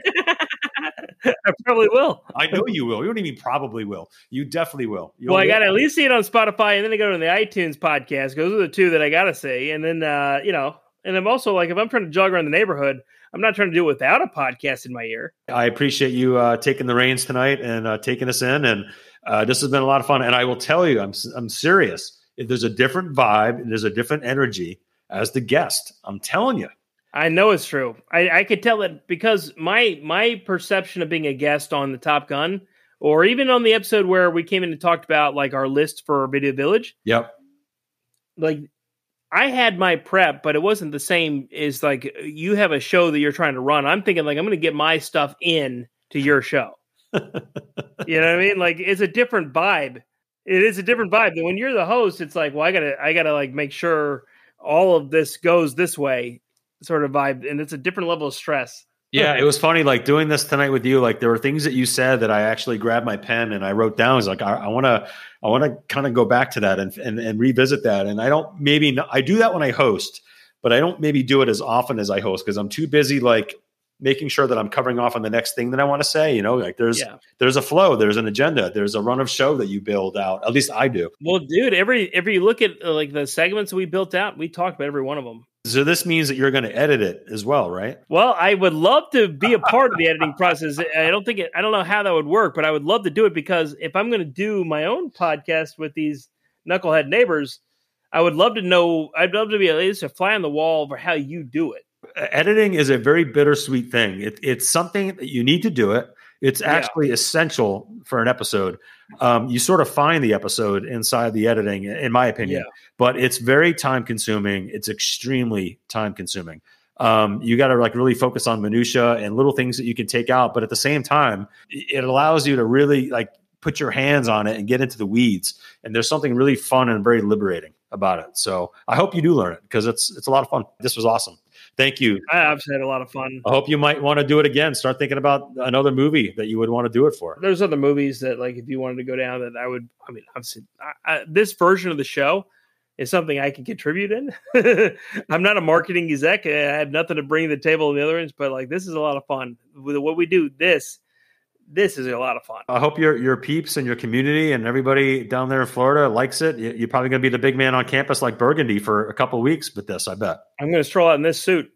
[LAUGHS] I probably will. I know you will. You don't even probably will. You definitely will. You'll well, I got to at least see it on Spotify, and then I go to the iTunes podcast. Those are the two that I got to see, and then uh, you know, and I'm also like, if I'm trying to jog around the neighborhood, I'm not trying to do it without a podcast in my ear. I appreciate you uh, taking the reins tonight and uh, taking us in, and uh, this has been a lot of fun. And I will tell you, I'm I'm serious. There's a different vibe and there's a different energy as the guest, I'm telling you. I know it's true. I, I could tell it because my my perception of being a guest on the Top Gun, or even on the episode where we came in and talked about like our list for Video Village, Yep. like I had my prep, but it wasn't the same as like you have a show that you're trying to run. I'm thinking like I'm going to get my stuff in to your show. [LAUGHS] you know what I mean? Like it's a different vibe. It is a different vibe. And when you're the host, it's like, well, I gotta, I gotta like make sure all of this goes this way, sort of vibe, and it's a different level of stress. Yeah, it was funny. Like doing this tonight with you. Like there were things that you said that I actually grabbed my pen and I wrote down. I like, I want to, I want to kind of go back to that and, and and revisit that. And I don't maybe I do that when I host, but I don't maybe do it as often as I host because I'm too busy like making sure that I'm covering off on the next thing that I want to say. You know, like there's Yeah. there's a flow, there's an agenda, there's a run of show that you build out. At least I do. Well, dude, every every you look at uh, like the segments we built out, we talked about every one of them. So this means that you're going to edit it as well, right? Well, I would love to be a part of the editing [LAUGHS] process. I don't think it, I don't know how that would work, but I would love to do it because if I'm going to do my own podcast with these knucklehead neighbors, I would love to know. I'd love to be at least a fly on the wall for how you do it. Editing is a very bittersweet thing. It, it's something that you need to do it. It's Yeah. actually essential for an episode. Um, you sort of find the episode inside the editing, in my opinion, Yeah. but it's very time consuming. It's extremely time consuming. Um, you got to like really focus on minutia and little things that you can take out, but at the same time, it allows you to really like put your hands on it and get into the weeds. And there's something really fun and very liberating about it. So I hope you do learn it because it's it's a lot of fun. This was awesome. Thank you. I've had a lot of fun. I hope you might want to do it again. Start thinking about another movie that you would want to do it for. There's other movies that, like, if you wanted to go down, that I would. I mean, obviously, I, I, this version of the show is something I can contribute in. [LAUGHS] I'm not a marketing exec. I have nothing to bring to the table in the other ends, but like, this is a lot of fun. With what we do, this, this is a lot of fun. I hope your your peeps and your community and everybody down there in Florida likes it. You- You're probably going to be the big man on campus like Burgundy for a couple of weeks with this. I bet. I'm going to stroll out in this suit,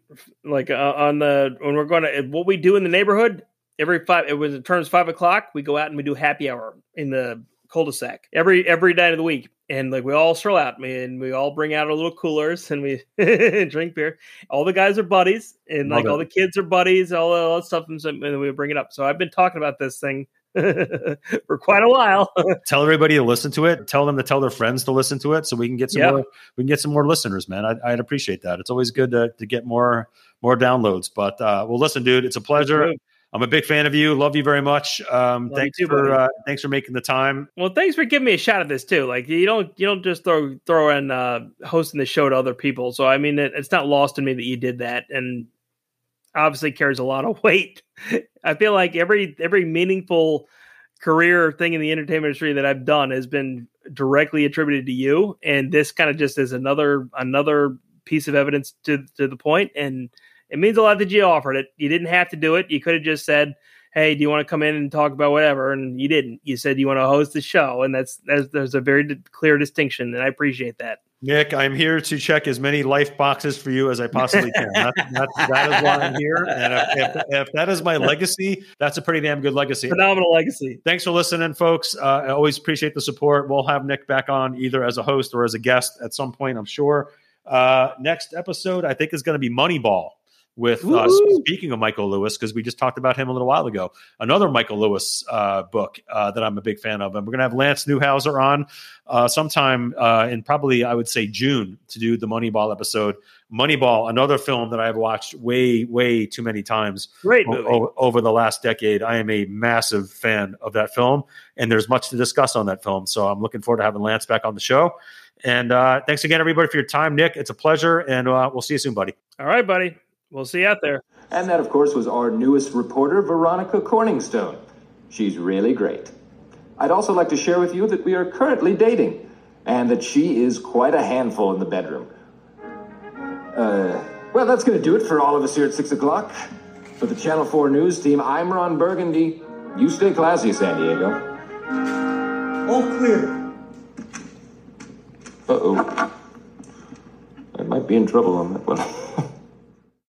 like uh, on the when we're going to what we do in the neighborhood. Every five, it was it turns five o'clock. We go out and we do happy hour in the cul-de-sac every every night of the week, and like we all stroll out, and we all bring out our little coolers and we [LAUGHS] drink beer. All the guys are buddies, and like Love all the kids are buddies, all, all that stuff, and, so, and we bring it up. So I've been talking about this thing [LAUGHS] for quite a while. [LAUGHS] Tell everybody to listen to it. Tell them to tell their friends to listen to it, so we can get some Yeah. more. We can get some more listeners, man. I'd, I'd appreciate that. It's always good to, to get more more downloads. But uh, well, listen, dude, it's a pleasure. I'm a big fan of you. Love you very much. Um, Love thanks too, for uh, thanks for making the time. Well, thanks for giving me a shot at this too. Like you don't you don't just throw throw in uh, hosting the show to other people. So I mean, it, it's not lost on me that you did that, and obviously carries a lot of [LAUGHS] weight. I feel like every every meaningful career thing in the entertainment industry that I've done has been directly attributed to you, and this kind of just is another another piece of evidence to to the point, and it means a lot that you offered it. You didn't have to do it. You could have just said hey, do you want to come in and talk about whatever? And you didn't. You said you want to host the show, and that's there's, there's a very clear distinction, and I appreciate that. Nick, I'm here to check as many life boxes for you as I possibly can. [LAUGHS] that, that, that is why I'm here. And if, if, if that is my legacy, that's a pretty damn good legacy. Phenomenal legacy. Thanks for listening, folks. Uh, I always appreciate the support. We'll have Nick back on either as a host or as a guest at some point, I'm sure. Uh, next episode, I think, is going to be Moneyball with uh, speaking of Michael Lewis, because we just talked about him a little while ago. Another Michael Lewis uh, book uh, that I'm a big fan of. And we're going to have Lance Newhouser on uh, sometime uh, in probably, I would say, June to do the Moneyball episode. Moneyball, another film that I've watched way, way too many times Great o- over the last decade. I am a massive fan of that film, and there's much to discuss on that film. So I'm looking forward to having Lance back on the show. And uh, thanks again, everybody, for your time, Nick. It's a pleasure, and uh, we'll see you soon, buddy. All right, buddy. We'll see you out there. And that, of course, was our newest reporter, Veronica Corningstone. She's really great. I'd also like to share with you that we are currently dating, and that she is quite a handful in the bedroom. Uh, well, that's going to do it for all of us here at 6 o'clock. For the Channel 4 News team, I'm Ron Burgundy. You stay classy, San Diego. All clear. Uh oh. I might be in trouble on that one. [LAUGHS]